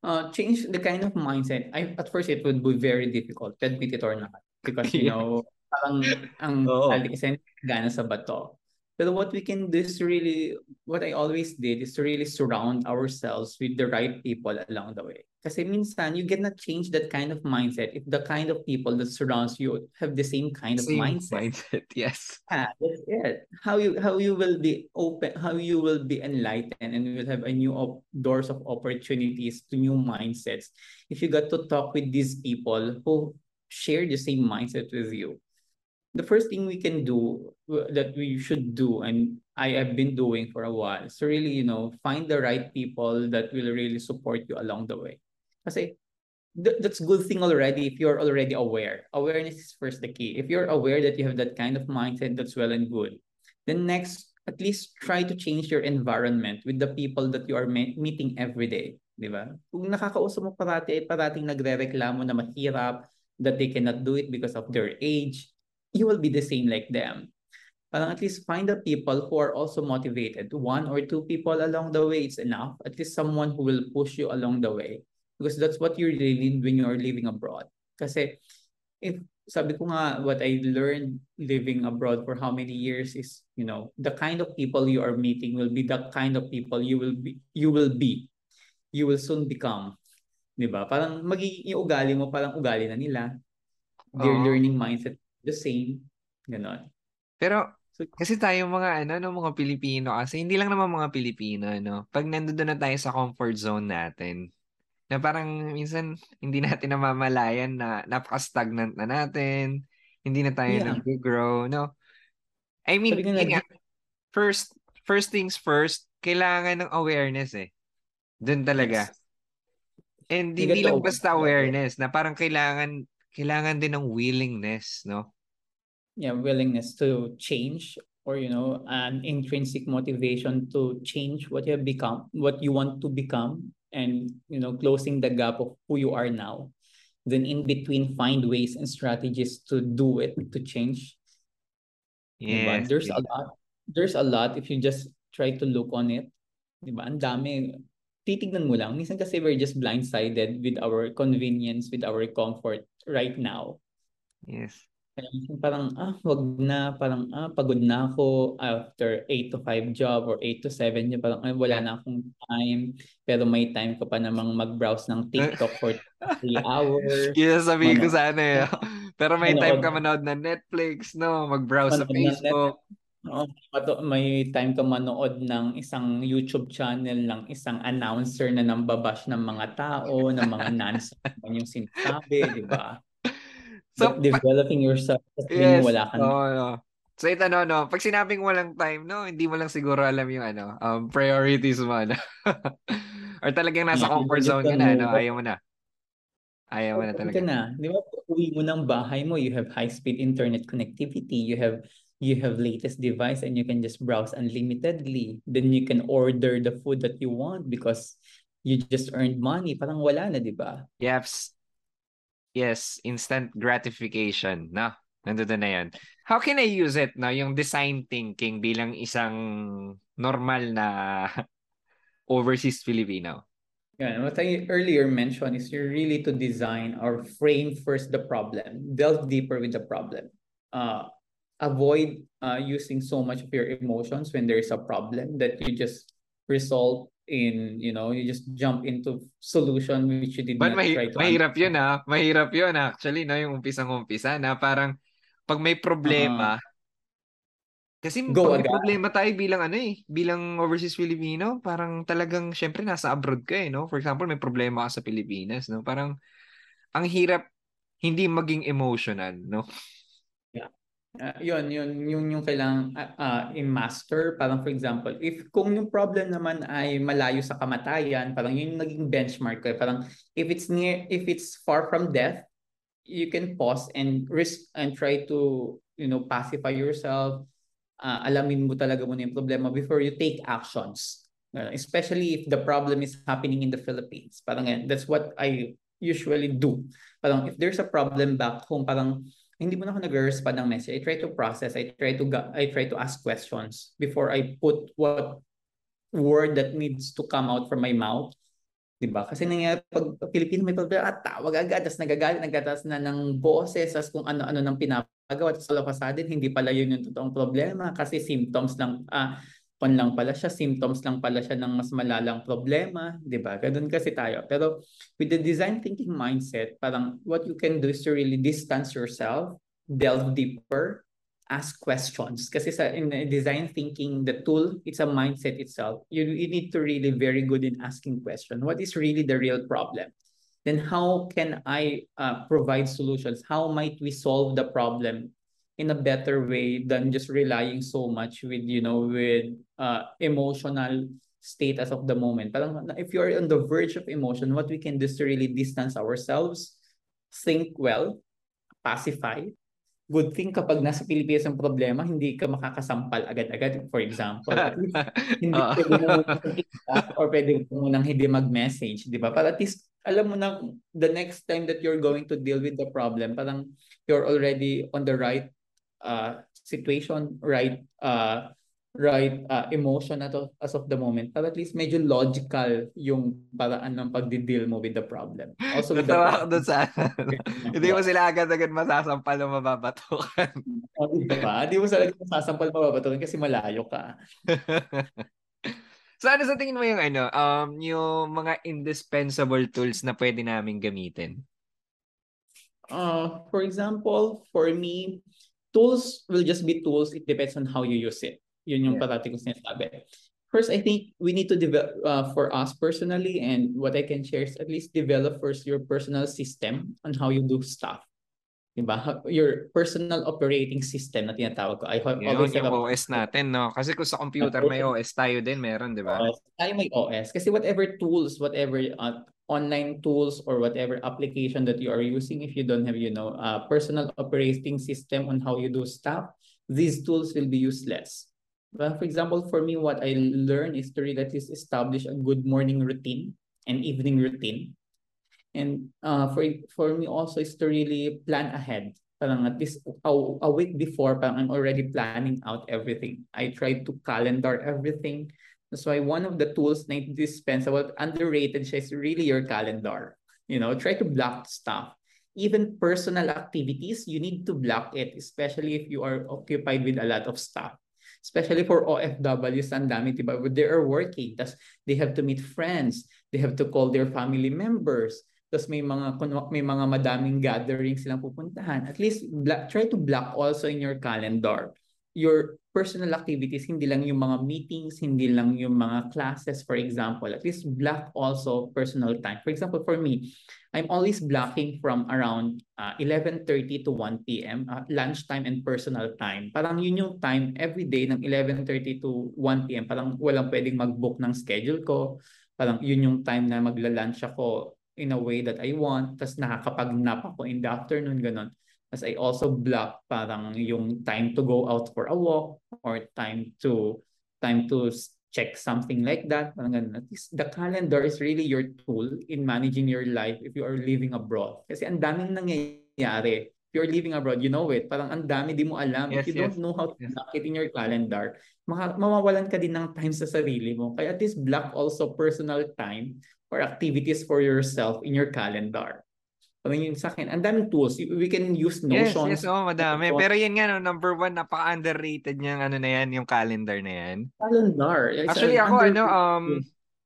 uh, change the kind of mindset. I, at first, it would be very difficult. Admit it or not. Because, you know, parang ang oh. gana sa bato. But what we can do is really, what I always did is to really surround ourselves with the right people along the way. Kasi minsan, you cannot change that kind of mindset if the kind of people that surrounds you have the same kind of same mindset. mindset. Yes. Yeah, that's it. How you how you will be open, how you will be enlightened, and you will have a new op- doors of opportunities to new mindsets. If you got to talk with these people who share the same mindset with you, the first thing we can do that we should do and I have been doing for a while so really you know find the right people that will really support you along the way kasi th- that's good thing already if you're already aware awareness is first the key if you're aware that you have that kind of mindset that's well and good then next at least try to change your environment with the people that you are meeting every day di ba kung nakakausap mo parati parating nagrereklamo na mahirap that they cannot do it because of their age you will be the same like them. Parang at least find the people who are also motivated. One or two people along the way, it's enough. At least someone who will push you along the way. Because that's what you really need when you're living abroad. Kasi if sabi ko nga, what I learned living abroad for how many years is, you know, the kind of people you are meeting will be the kind of people you will be, you will be. You will soon become. Di ba? Parang magiging yung ugali mo, parang ugali na nila. Their uh-huh. learning mindset the same. Ganon. Pero so, kasi tayo mga ano, no, mga Pilipino kasi hindi lang naman mga Pilipino, no. Pag nandoon na tayo sa comfort zone natin, na parang minsan hindi natin namamalayan na napaka-stagnant na natin, hindi na tayo yeah. nag-grow, no. I mean, nga, first first things first, kailangan ng awareness eh. Doon talaga. Yes. And hindi lang basta awareness na parang kailangan kailangan din ng willingness, no? yeah willingness to change or you know an intrinsic motivation to change what you have become what you want to become and you know closing the gap of who you are now then in between find ways and strategies to do it to change. Yeah there's a lot there's a lot if you just try to look on it. Diba? Ang dami. Titignan mo lang. Minsan kasi we're just blindsided with our convenience with our comfort right now. Yes parang, ah, wag na, parang, ah, pagod na ako after 8 to 5 job or 8 to 7 job, parang, ay, wala na akong time, pero may time ka pa namang mag-browse ng TikTok for 3 hours. Kaya sabihin ko sana eh. Pero may time ka manood ng Netflix, no? Mag-browse sa Facebook. Oh, may time ka manood ng isang YouTube channel ng isang announcer na nambabash ng mga tao, ng mga nonsense yung sinasabi, di ba? So, But developing yourself, yes, wala ka oh, no. So ito no, no, pag sinabing walang time, no, hindi mo lang siguro alam yung ano, um, priorities mo, ano. Or talagang nasa comfort zone ka na, no, ayaw mo na. Ayaw mo na talaga. Ka na. Di ba, uwi mo ng bahay mo, you have high-speed internet connectivity, you have you have latest device and you can just browse unlimitedly. Then you can order the food that you want because you just earned money. Parang wala na, di ba? Yes. Yes, instant gratification. No, nandun na yan. How can I use it, no? Yung design thinking bilang isang normal na overseas Filipino. Yeah, what I earlier mentioned is you're really to design or frame first the problem, delve deeper with the problem. Uh, avoid uh, using so much of your emotions when there is a problem that you just result in, you know, you just jump into solution which you did But not mahi- try to mahirap yun ah. Mahirap yun actually, no? Yung umpisang-umpisa na parang pag may problema, uh-huh. Kasi Go pag may problema tayo bilang ano eh, bilang overseas Filipino, parang talagang syempre nasa abroad ka eh, no? For example, may problema ka sa Pilipinas, no? Parang ang hirap hindi maging emotional, no? Uh, yun, yun, yung, yung kailangan uh, uh, i-master. Parang for example, if kung yung problem naman ay malayo sa kamatayan, parang yun yung naging benchmark ko. Parang if it's near, if it's far from death, you can pause and risk and try to, you know, pacify yourself. Uh, alamin mo talaga muna yung problema before you take actions. Uh, especially if the problem is happening in the Philippines. Parang that's what I usually do. Parang if there's a problem back home, parang hindi mo na ako nag-respond ng message. I try to process. I try to I try to ask questions before I put what word that needs to come out from my mouth. 'Di ba? Kasi nangyayari pag Pilipino may problema, at tawag agad, tapos nagagalit, nagtatas na ng boses, tapos kung ano-ano nang pinapagawa, tapos all of a sudden, hindi pala yun yung totoong problema kasi symptoms lang, ah, kon lang pala siya, symptoms lang pala siya ng mas malalang problema, 'di ba? Ganun kasi tayo. Pero with the design thinking mindset, parang what you can do is to really distance yourself, delve deeper, ask questions. Kasi sa in design thinking, the tool, it's a mindset itself. You, you need to really very good in asking questions. What is really the real problem? Then how can I uh, provide solutions? How might we solve the problem in a better way than just relying so much with you know with uh, emotional state as of the moment parang if you're on the verge of emotion what we can do is to really distance ourselves think well pacify good thing kapag nasa Pilipinas ang problema, hindi ka makakasampal agad-agad. For example, hindi uh. pwede mo or pwede mo munang hindi mag-message, di ba? Para at least alam mo na the next time that you're going to deal with the problem, parang you're already on the right uh, situation, right uh, right uh, emotion at of, as of the moment. But at least medyo logical yung paraan ng pagdi-deal mo with the problem. Also with Natawa the sa Hindi mo sila agad-agad masasampal o mababatukan. oh, diba? Hindi mo sila agad masasampal o mababatukan kasi malayo ka. so ano sa tingin mo yung ano, um, yung mga indispensable tools na pwede namin gamitin? Uh, for example, for me, tools will just be tools. It depends on how you use it. Yun yung yeah. parati ko sinasabi. First, I think we need to develop, uh, for us personally, and what I can share is at least develop first your personal system on how you do stuff. Diba? Your personal operating system na tinatawag ko. I hope Yun, always yung have OS natin, no? Kasi kung sa computer may OS tayo din, meron, di ba? OS. Tayo may OS. Kasi whatever tools, whatever uh, online tools or whatever application that you are using, if you don't have, you know, a personal operating system on how you do stuff, these tools will be useless. Well, for example, for me, what I learned is to really establish a good morning routine and evening routine And uh, for for me also is to really plan ahead. Parang at least a, a week before, parang I'm already planning out everything. I try to calendar everything. That's why one of the tools na indispensable, underrated siya is really your calendar. You know, try to block stuff. Even personal activities, you need to block it, especially if you are occupied with a lot of stuff. Especially for OFWs, ang dami, diba? They are working, tas they have to meet friends, they have to call their family members, tapos may mga may mga madaming gatherings silang pupuntahan. At least black, try to block also in your calendar your personal activities, hindi lang yung mga meetings, hindi lang yung mga classes, for example. At least block also personal time. For example, for me, I'm always blocking from around uh, 11.30 to 1 p.m., uh, lunchtime and personal time. Parang yun yung time every day ng 11.30 to 1 p.m. Parang walang pwedeng mag-book ng schedule ko. Parang yun yung time na magla-lunch ako in a way that I want. Tapos nakakapag-nap ako in the afternoon, ganun. As I also block parang yung time to go out for a walk or time to time to check something like that. Parang ganun. At least the calendar is really your tool in managing your life if you are living abroad. Kasi ang daming nangyayari. If you're living abroad, you know it. Parang ang dami di mo alam. Yes, if you yes. don't know how to yes. block it in your calendar, mawawalan ka din ng time sa sarili mo. Kaya at least block also personal time or activities for yourself in your calendar. Parang yun sa akin, ang daming tools. We can use Notion. Yes, yes, oh, madami. Pero yan nga, no, number one, napaka-underrated niyang ano na yan, yung calendar na yan. Calendar. It's Actually, ako, ano, um,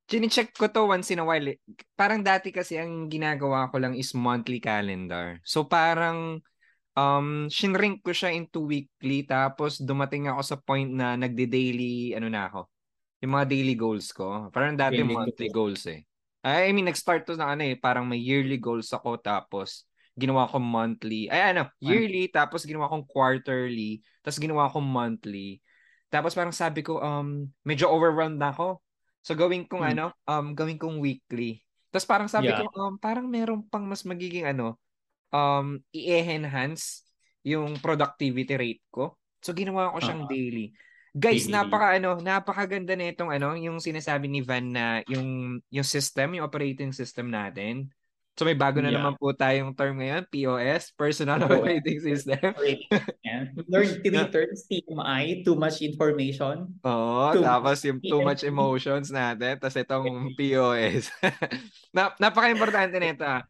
chine-check ko to once in a while. Eh. Parang dati kasi ang ginagawa ko lang is monthly calendar. So parang um shinrink ko siya into weekly tapos dumating ako sa point na nagde-daily ano na ako. Yung mga daily goals ko. Parang dati daily monthly goals eh. I mean, nag-start to na ano eh, parang may yearly goals ako tapos ginawa ko monthly. Ay ano, yearly tapos ginawa kong quarterly, tapos ginawa ko monthly. Tapos parang sabi ko um medyo overwhelmed na ako. So gawin kong hmm. ano, um gawin kong weekly. Tapos parang sabi yeah. ko um parang meron pang mas magiging ano um i-enhance yung productivity rate ko. So ginawa ko siyang uh-huh. daily. Guys, napaka ano, napakaganda nitong ano, yung sinasabi ni Van na yung yung system, yung operating system natin. So may bago na yeah. naman po tayong term ngayon, POS, Personal POS. Operating System. yeah. Learn three terms, TMI, too much information. Oo, too tapos yung too much emotions natin, tapos itong POS. na, napaka-importante nito ah.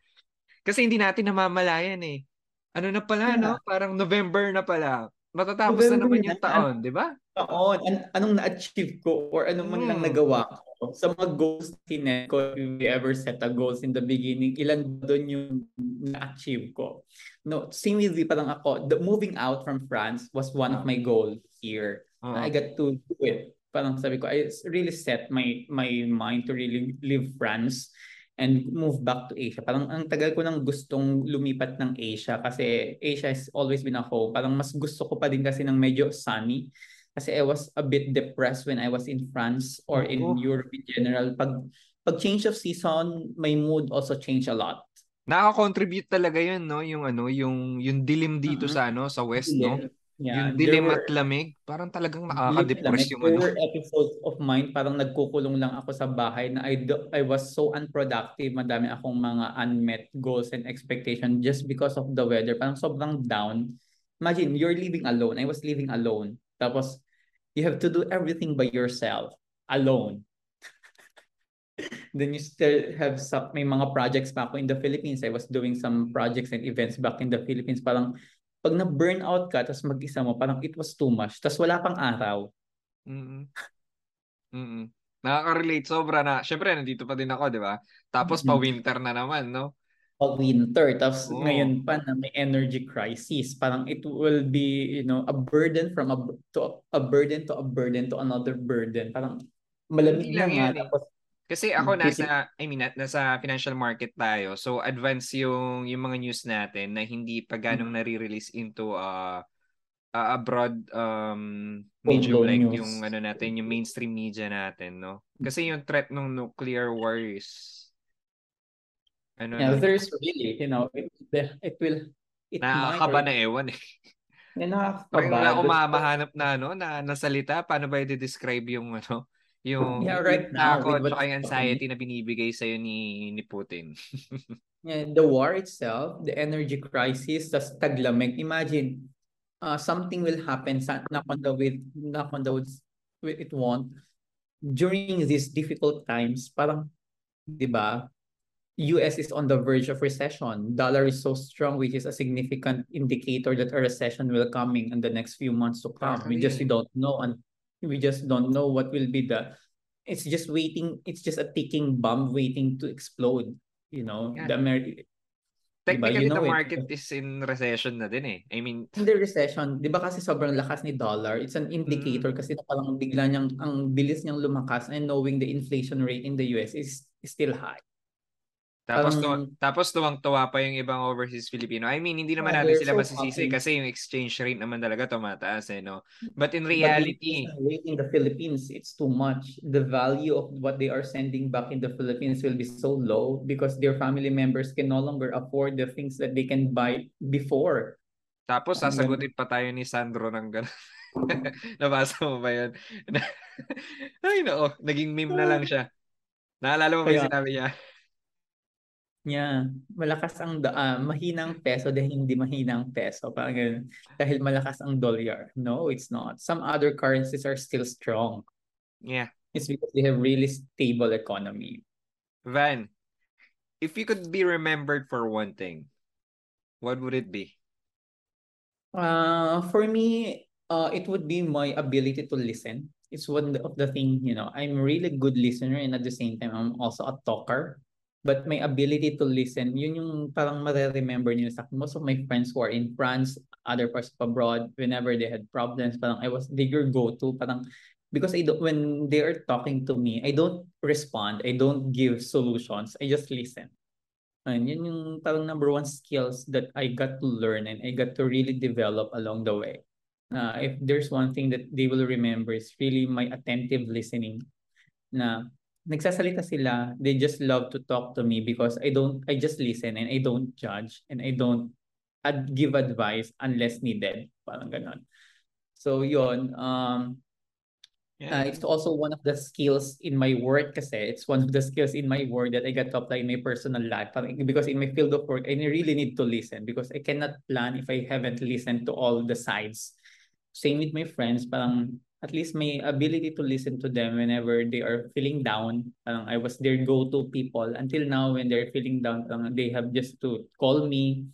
Kasi hindi natin namamalayan eh. Ano na pala, yeah. no? Parang November na pala. Matatapos November na naman yung taon, di ba? taon, an- anong na-achieve ko or anong man lang hmm. nagawa ko sa mga goals tinet ko, if we ever set a goals in the beginning, ilan doon yung na-achieve ko. No, same with parang ako, the moving out from France was one of my goals here. Uh-huh. I got to do it. Parang sabi ko, I really set my my mind to really live France and move back to Asia. Parang ang tagal ko nang gustong lumipat ng Asia kasi Asia has always been a home. Parang mas gusto ko pa din kasi ng medyo sunny kasi I was a bit depressed when I was in France or in oh. Europe in general. Pag pag change of season, my mood also change a lot. Nakaka-contribute talaga 'yun, no? Yung ano, yung yung dilim dito uh-huh. sa ano, sa west, no? Yeah, yung dilim at lamig, parang talagang nakaka-depress yung ano. There were episodes of mine, parang nagkukulong lang ako sa bahay na I, do, I was so unproductive. Madami akong mga unmet goals and expectations just because of the weather. Parang sobrang down. Imagine, you're living alone. I was living alone. Tapos, you have to do everything by yourself, alone. then you still have some, may mga projects pa ako in the Philippines. I was doing some projects and events back in the Philippines. Parang, pag na-burn out ka, tapos mag-isa mo, parang it was too much. Tapos wala pang araw. Mm-mm. Mm-mm. Nakaka-relate sobra na. Syempre, nandito pa din ako, di ba? Tapos pa-winter na naman, no? winter tapos oh. ngayon pa na may energy crisis parang it will be you know a burden from a to a burden to a burden to another burden parang malamig lang nga eh. tapos kasi ako nasa I mean nasa financial market tayo so advance yung yung mga news natin na hindi pa ganong mm. nare-release into uh, uh abroad um media like news. yung ano natin yung mainstream media natin no kasi yung threat ng nuclear war is ano yeah, na? there's really, you know, it, it will, it Nakakaba na ewan eh. Yeah, Pag na umamahanap na ano, na nasalita, paano ba i-describe yung ano, yung yeah, right now, takot at anxiety na binibigay sa ni ni Putin. yeah, the war itself, the energy crisis, tas taglamig. Imagine, uh, something will happen, knock on the with knock on the woods, it won't. During these difficult times, parang, di ba, US is on the verge of recession. Dollar is so strong, which is a significant indicator that a recession will coming in the next few months to come. We just we don't know, and we just don't know what will be the. It's just waiting. It's just a ticking bomb waiting to explode. You know, yeah. the. Technically, diba? you know the market it. is in recession na din eh. I mean... In the recession, di ba kasi sobrang lakas ni dollar? It's an indicator mm. kasi parang bigla niyang, ang bilis niyang lumakas and knowing the inflation rate in the US is, is still high. Tapos, um, tapos tuwang-tuwa pa yung ibang overseas Filipino. I mean, hindi naman yeah, natin sila so masisisi happy. kasi yung exchange rate naman talaga tumataas eh, no? But in reality... But in the Philippines, it's too much. The value of what they are sending back in the Philippines will be so low because their family members can no longer afford the things that they can buy before. Tapos sasagutin pa tayo ni Sandro ng gano'n. Nabasa mo ba yun? Ay, no. Naging meme na lang siya. Naalala mo ba yung sinabi niya? Yeah, malakas ang uh, mahinang peso dahil hindi mahinang peso. Parang ganun. Dahil malakas ang dollar. No, it's not. Some other currencies are still strong. Yeah. It's because they have really stable economy. Van, if you could be remembered for one thing, what would it be? Uh, for me, uh, it would be my ability to listen. It's one of the thing, you know, I'm really good listener and at the same time, I'm also a talker. But my ability to listen, yun yung parang mare-remember niyo sa most of my friends who are in France, other parts of abroad, whenever they had problems, parang I was they your go-to, parang because I don't, when they are talking to me, I don't respond, I don't give solutions, I just listen. And yun yung parang number one skills that I got to learn and I got to really develop along the way. Uh, if there's one thing that they will remember is really my attentive listening na nagsasalita sila, they just love to talk to me because I don't, I just listen and I don't judge and I don't ad- give advice unless needed. Parang ganon. So yon um, yeah. uh, it's also one of the skills in my work kasi it's one of the skills in my work that I got to apply in my personal life. Because in my field of work, I really need to listen because I cannot plan if I haven't listened to all the sides. Same with my friends, parang at least may ability to listen to them whenever they are feeling down. Parang I was their go-to people. Until now, when they're feeling down, parang they have just to call me,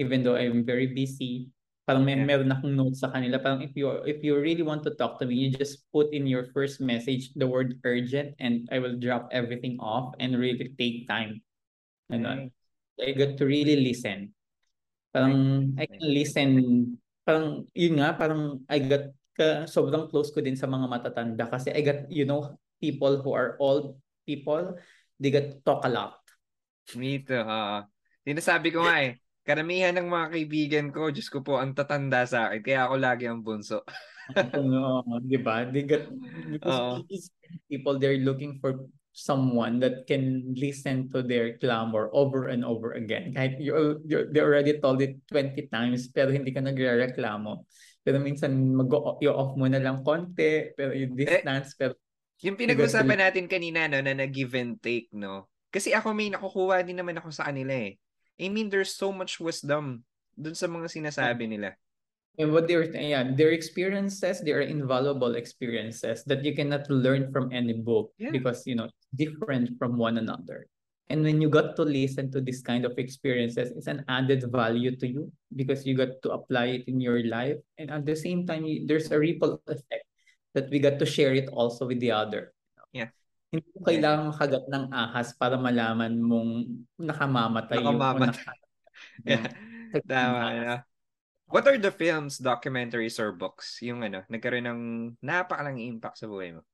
even though I'm very busy. Parang may yeah. meron akong notes sa kanila. Parang if you if you really want to talk to me, you just put in your first message the word urgent and I will drop everything off and really take time. Ano? I got to really listen. Parang I can listen. Parang yun nga, parang I got ka, sobrang close ko din sa mga matatanda kasi I got, you know, people who are old people, they get to talk a lot. Me too. Uh, sinasabi ko nga eh, karamihan ng mga kaibigan ko, Diyos ko po, ang tatanda sa akin. Kaya ako lagi ang bunso. no, di ba? They get, because uh, people, they're looking for someone that can listen to their clamor over and over again. Kahit you, you, they already told it 20 times, pero hindi ka nagre-reklamo pero minsan mag-off mo na lang konti, pero yung eh, distance, eh, pero... Yung pinag-usapan natin kanina, no, na nag-give and take, no? Kasi ako may nakukuha din naman ako sa kanila eh. I mean, there's so much wisdom dun sa mga sinasabi nila. And what they're, yeah, their experiences, they are invaluable experiences that you cannot learn from any book yeah. because, you know, different from one another. And when you got to listen to this kind of experiences, it's an added value to you because you got to apply it in your life. And at the same time, there's a ripple effect that we got to share it also with the other. Yeah. Hindi mo kailangan makagat ng ahas para malaman mong nakamamatay Nakamamat. yung yeah. Tama. Yeah. What are the films, documentaries, or books yung ano, nagkaroon ng napakalang impact sa buhay mo?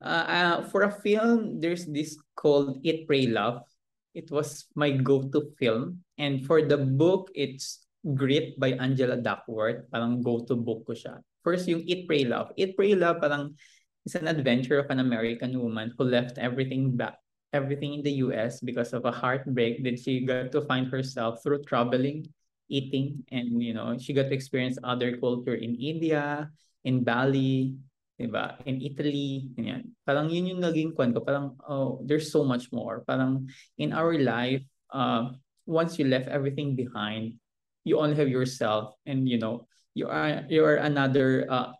Uh, uh, for a film, there's this called Eat, Pray, Love. It was my go-to film. And for the book, it's Grit by Angela Duckworth. Parang go-to book ko siya. First, yung Eat, Pray, Love. Eat, Pray, Love, parang it's an adventure of an American woman who left everything back, everything in the US because of a heartbreak. Then she got to find herself through traveling, eating, and you know, she got to experience other culture in India, in Bali, Diba? In Italy, ganyan. Parang yun yung naging kwan ko. Parang, oh, there's so much more. Parang in our life, uh, once you left everything behind, you only have yourself and, you know, you are you are another uh,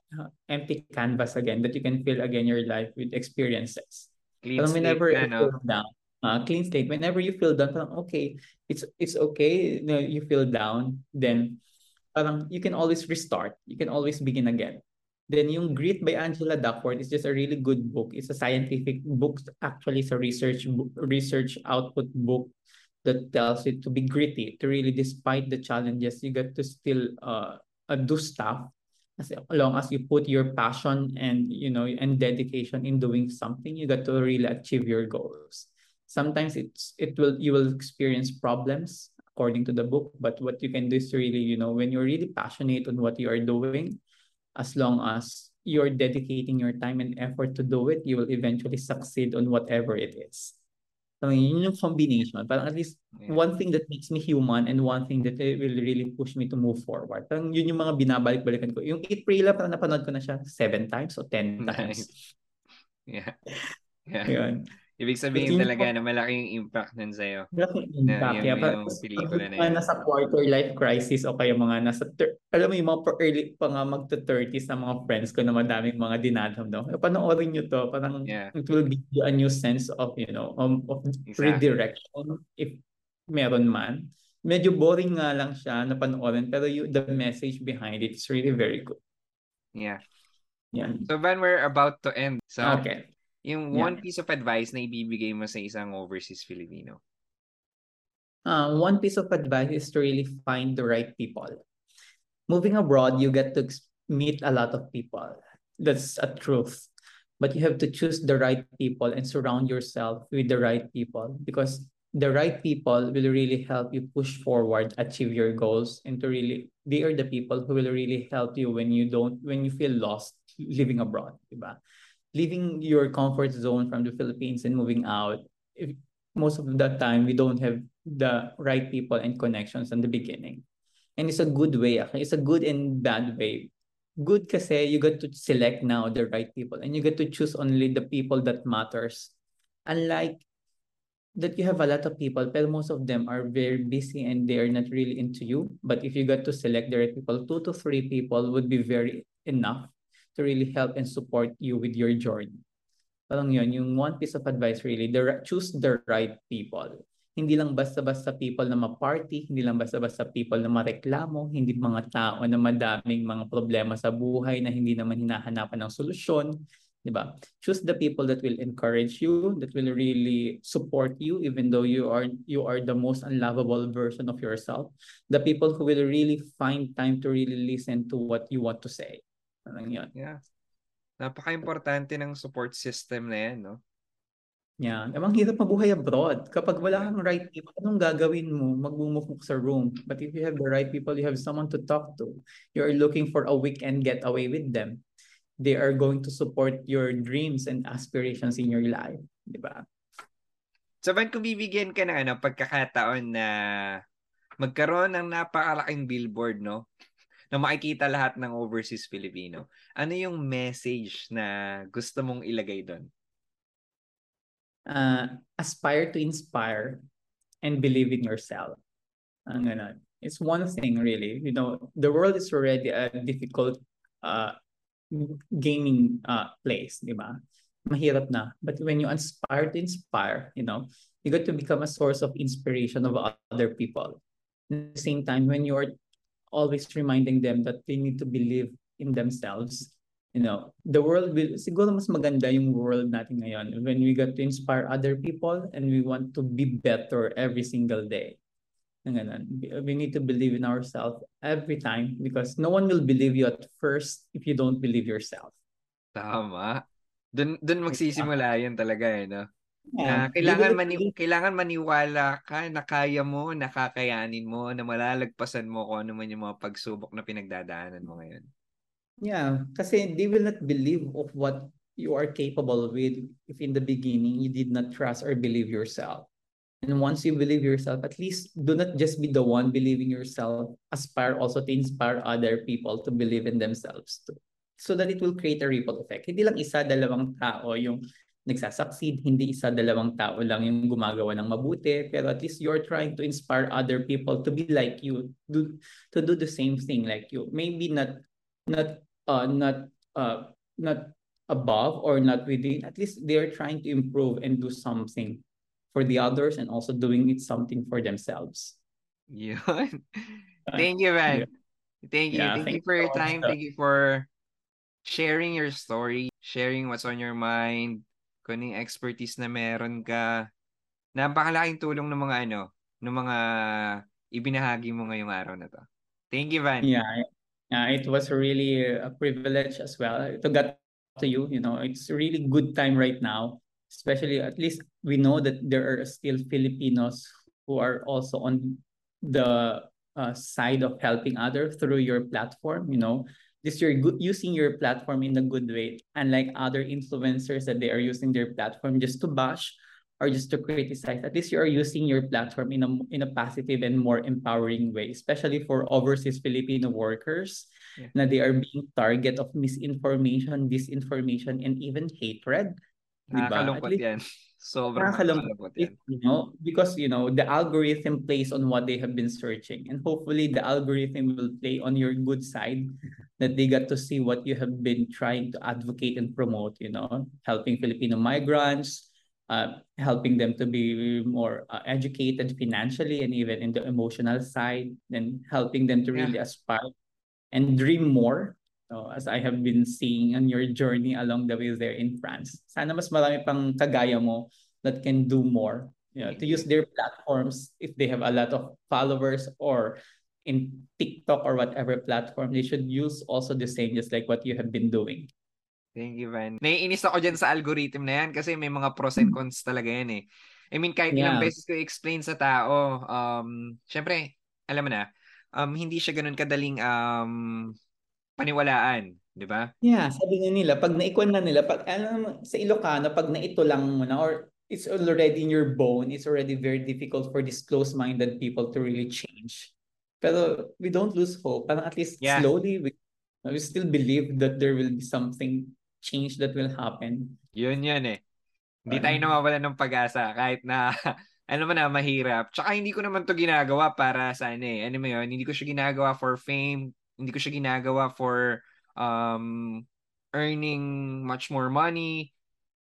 empty canvas again that you can fill again your life with experiences. Clean parang whenever you no? feel down, uh, clean state, whenever you feel down, parang okay, it's it's okay, you, know, you feel down, then parang you can always restart. You can always begin again. Then yung Grit by Angela Duckworth is just a really good book. It's a scientific book. Actually, it's a research research output book that tells you to be gritty, to really, despite the challenges, you get to still uh do stuff as long as you put your passion and you know and dedication in doing something you got to really achieve your goals sometimes it's it will you will experience problems according to the book but what you can do is really you know when you're really passionate on what you are doing as long as you're dedicating your time and effort to do it you will eventually succeed on whatever it is So, yun yung combination. Parang at least yeah. one thing that makes me human and one thing that will really push me to move forward. Parang yun yung mga binabalik-balikan ko. Yung Eat, Pray, Love, parang napanood ko na siya seven times o ten times. yeah. Yeah. Yun. Ibig sabihin But talaga na malaking impact nun sa'yo. Malaking impact. Na, yung, yeah, yung pelikula na yun. Nasa quarter life crisis o kaya mga nasa, ter- alam mo yung mga early pa nga magto-30s na mga friends ko na madaming mga dinadam. No? Panoorin nyo to. Parang yeah. it will give you a new sense of, you know, um, of exactly. redirection if meron man. Medyo boring nga lang siya na panoorin pero you, the message behind it is really very good. Yeah. Yeah. So when we're about to end. So okay. Yung yeah. one piece of advice na ibibigay mo sa isang overseas Filipino. Uh, one piece of advice is to really find the right people. Moving abroad, you get to meet a lot of people. That's a truth. But you have to choose the right people and surround yourself with the right people because the right people will really help you push forward, achieve your goals, and to really they are the people who will really help you when you don't when you feel lost living abroad, diba? Leaving your comfort zone from the Philippines and moving out, if, most of the time we don't have the right people and connections in the beginning. And it's a good way. Ah. It's a good and bad way. Good kasi you get to select now the right people and you get to choose only the people that matters. Unlike that you have a lot of people, but most of them are very busy and they are not really into you. But if you got to select the right people, two to three people would be very enough to really help and support you with your journey. Parang yun, yung one piece of advice really, the, choose the right people. Hindi lang basta-basta people na ma-party, hindi lang basta-basta people na mareklamo, hindi mga tao na madaming mga problema sa buhay na hindi naman hinahanapan ng solusyon. Diba? Choose the people that will encourage you, that will really support you, even though you are you are the most unlovable version of yourself. The people who will really find time to really listen to what you want to say. Parang yun. Yeah. Napaka-importante ng support system na yan, no? Yeah. Amang hirap mabuhay abroad. Kapag wala kang right people, anong gagawin mo? Magmumukmuk sa room. But if you have the right people, you have someone to talk to. You're looking for a weekend getaway with them. They are going to support your dreams and aspirations in your life. Di ba? So, ba't kung bibigyan ka ng ano, pagkakataon na magkaroon ng napakalaking billboard, no? Na makikita lahat ng overseas Filipino. Ano yung message na gusto mong ilagay doon? Uh, aspire to inspire and believe in yourself. Ang ganun. It's one thing really. You know, the world is already a difficult uh, gaming uh, place, di ba? Mahirap na. But when you aspire to inspire, you know, you got to become a source of inspiration of other people. At the same time, when you are always reminding them that they need to believe in themselves. You know, the world will, siguro mas maganda yung world natin ngayon when we get to inspire other people and we want to be better every single day. We need to believe in ourselves every time because no one will believe you at first if you don't believe yourself. Tama. Dun, dun magsisimula yun talaga eh, no? Yeah. Uh, kailangan mani kailangan maniwala ka na kaya mo, nakakayanin mo, na malalagpasan mo kung ano man yung mga pagsubok na pinagdadaanan mo ngayon. Yeah, kasi they will not believe of what you are capable with if in the beginning you did not trust or believe yourself. And once you believe yourself, at least do not just be the one believing yourself. Aspire also to inspire other people to believe in themselves too. So that it will create a ripple effect. Hindi lang isa, dalawang tao yung nagsasucceed, hindi isa dalawang tao lang yung gumagawa ng mabuti, pero at least you're trying to inspire other people to be like you, do, to do the same thing like you. Maybe not not uh not uh not above or not within, at least they're trying to improve and do something for the others and also doing it something for themselves. Yun. Thank you, man. Yeah. Thank you. Yeah, thank, thank you for your time. Thank you for sharing your story, sharing what's on your mind, kung yung expertise na meron ka, napakalaking tulong ng mga ano, ng mga ibinahagi mo ngayong araw na to. Thank you, Van. Yeah, uh, it was really a privilege as well to get to you. You know, it's really good time right now, especially at least we know that there are still Filipinos who are also on the uh, side of helping others through your platform. You know, this you're good, using your platform in a good way, unlike other influencers that they are using their platform just to bash or just to criticize. At least you are using your platform in a in a positive and more empowering way, especially for overseas Filipino workers yeah. na they are being target of misinformation, disinformation, and even hatred. Diba? yan. Sobrang nakakalungkot yan. You know, because, you know, the algorithm plays on what they have been searching. And hopefully the algorithm will play on your good side that they got to see what you have been trying to advocate and promote, you know, helping Filipino migrants, uh, helping them to be more uh, educated financially and even in the emotional side, and helping them to really yeah. aspire and dream more. So, as I have been seeing on your journey along the way there in France. Sana mas marami pang kagaya mo that can do more. You know, to use their platforms if they have a lot of followers or in TikTok or whatever platform, they should use also the same just like what you have been doing. Thank you, Van. Naiinis ako dyan sa algorithm na yan kasi may mga pros and cons talaga yan eh. I mean, kahit yeah. ilang beses ko explain sa tao, um, syempre, alam mo na, um, hindi siya ganun kadaling um, paniwalaan. Di ba? Yeah, sabi nga nila, pag naikwan na nila, pag, alam, sa Ilocano, pag naito lang mo na, or it's already in your bone, it's already very difficult for these close-minded people to really change. Pero we don't lose hope. Parang at least yeah. slowly, we, we still believe that there will be something change that will happen. Yun yun eh. Hindi tayo nawawala ng pag-asa kahit na ano man na mahirap. Tsaka hindi ko naman to ginagawa para sa ano eh. Ano mo yun? Hindi ko siya ginagawa for fame. Hindi ko siya ginagawa for um, earning much more money.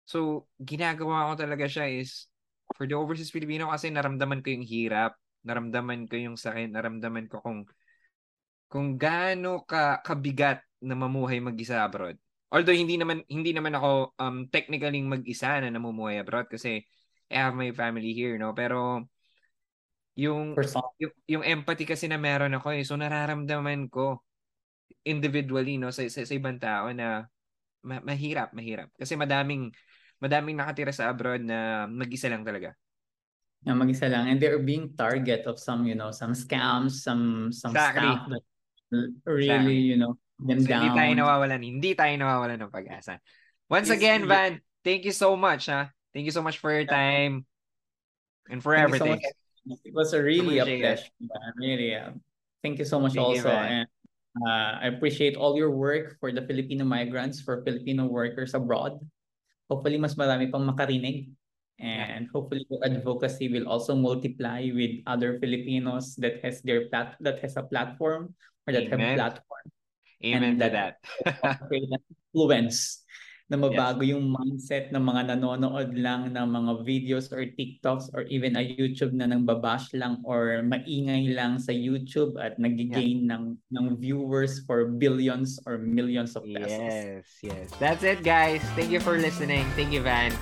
So, ginagawa ko talaga siya is for the overseas Filipino kasi naramdaman ko yung hirap. Naramdaman ko yung sakit. Naramdaman ko kung kung gaano ka kabigat na mamuhay mag-isa abroad. Although hindi naman hindi naman ako um technically mag-isa na namumuhay abroad kasi I have my family here, no? Pero yung yung, yung empathy kasi na meron ako eh. So nararamdaman ko individually no sa, sa, sa ibang tao na ma- mahirap, mahirap. Kasi madaming madaming nakatira sa abroad na mag-isa lang talaga. Yeah, mag-isa lang and they're being target of some, you know, some scams, some some exactly. stuff that really, exactly. you know, them so, down. Hindi tayo nawawalan. Hindi tayo nawawalan ng pag-asa. Once yes, again, Van, thank you so much. Ha? Thank you so much for your time and for thank everything. So it was a really a pleasure. Really, yeah. Thank you so much thank also. You, and uh, I appreciate all your work for the Filipino migrants, for Filipino workers abroad. Hopefully, mas marami pang makarinig. And hopefully your advocacy will also multiply with other Filipinos that has their plat that has a platform or that Amen. have platform Amen and to that. influence na mabago yes. yung mindset ng mga nanonood lang ng mga videos or TikToks or even a YouTube na nang babash lang or maingay lang sa YouTube at nagigain yeah. ng ng viewers for billions or millions of pesos. Yes, yes. That's it guys. Thank you for listening. Thank you Van.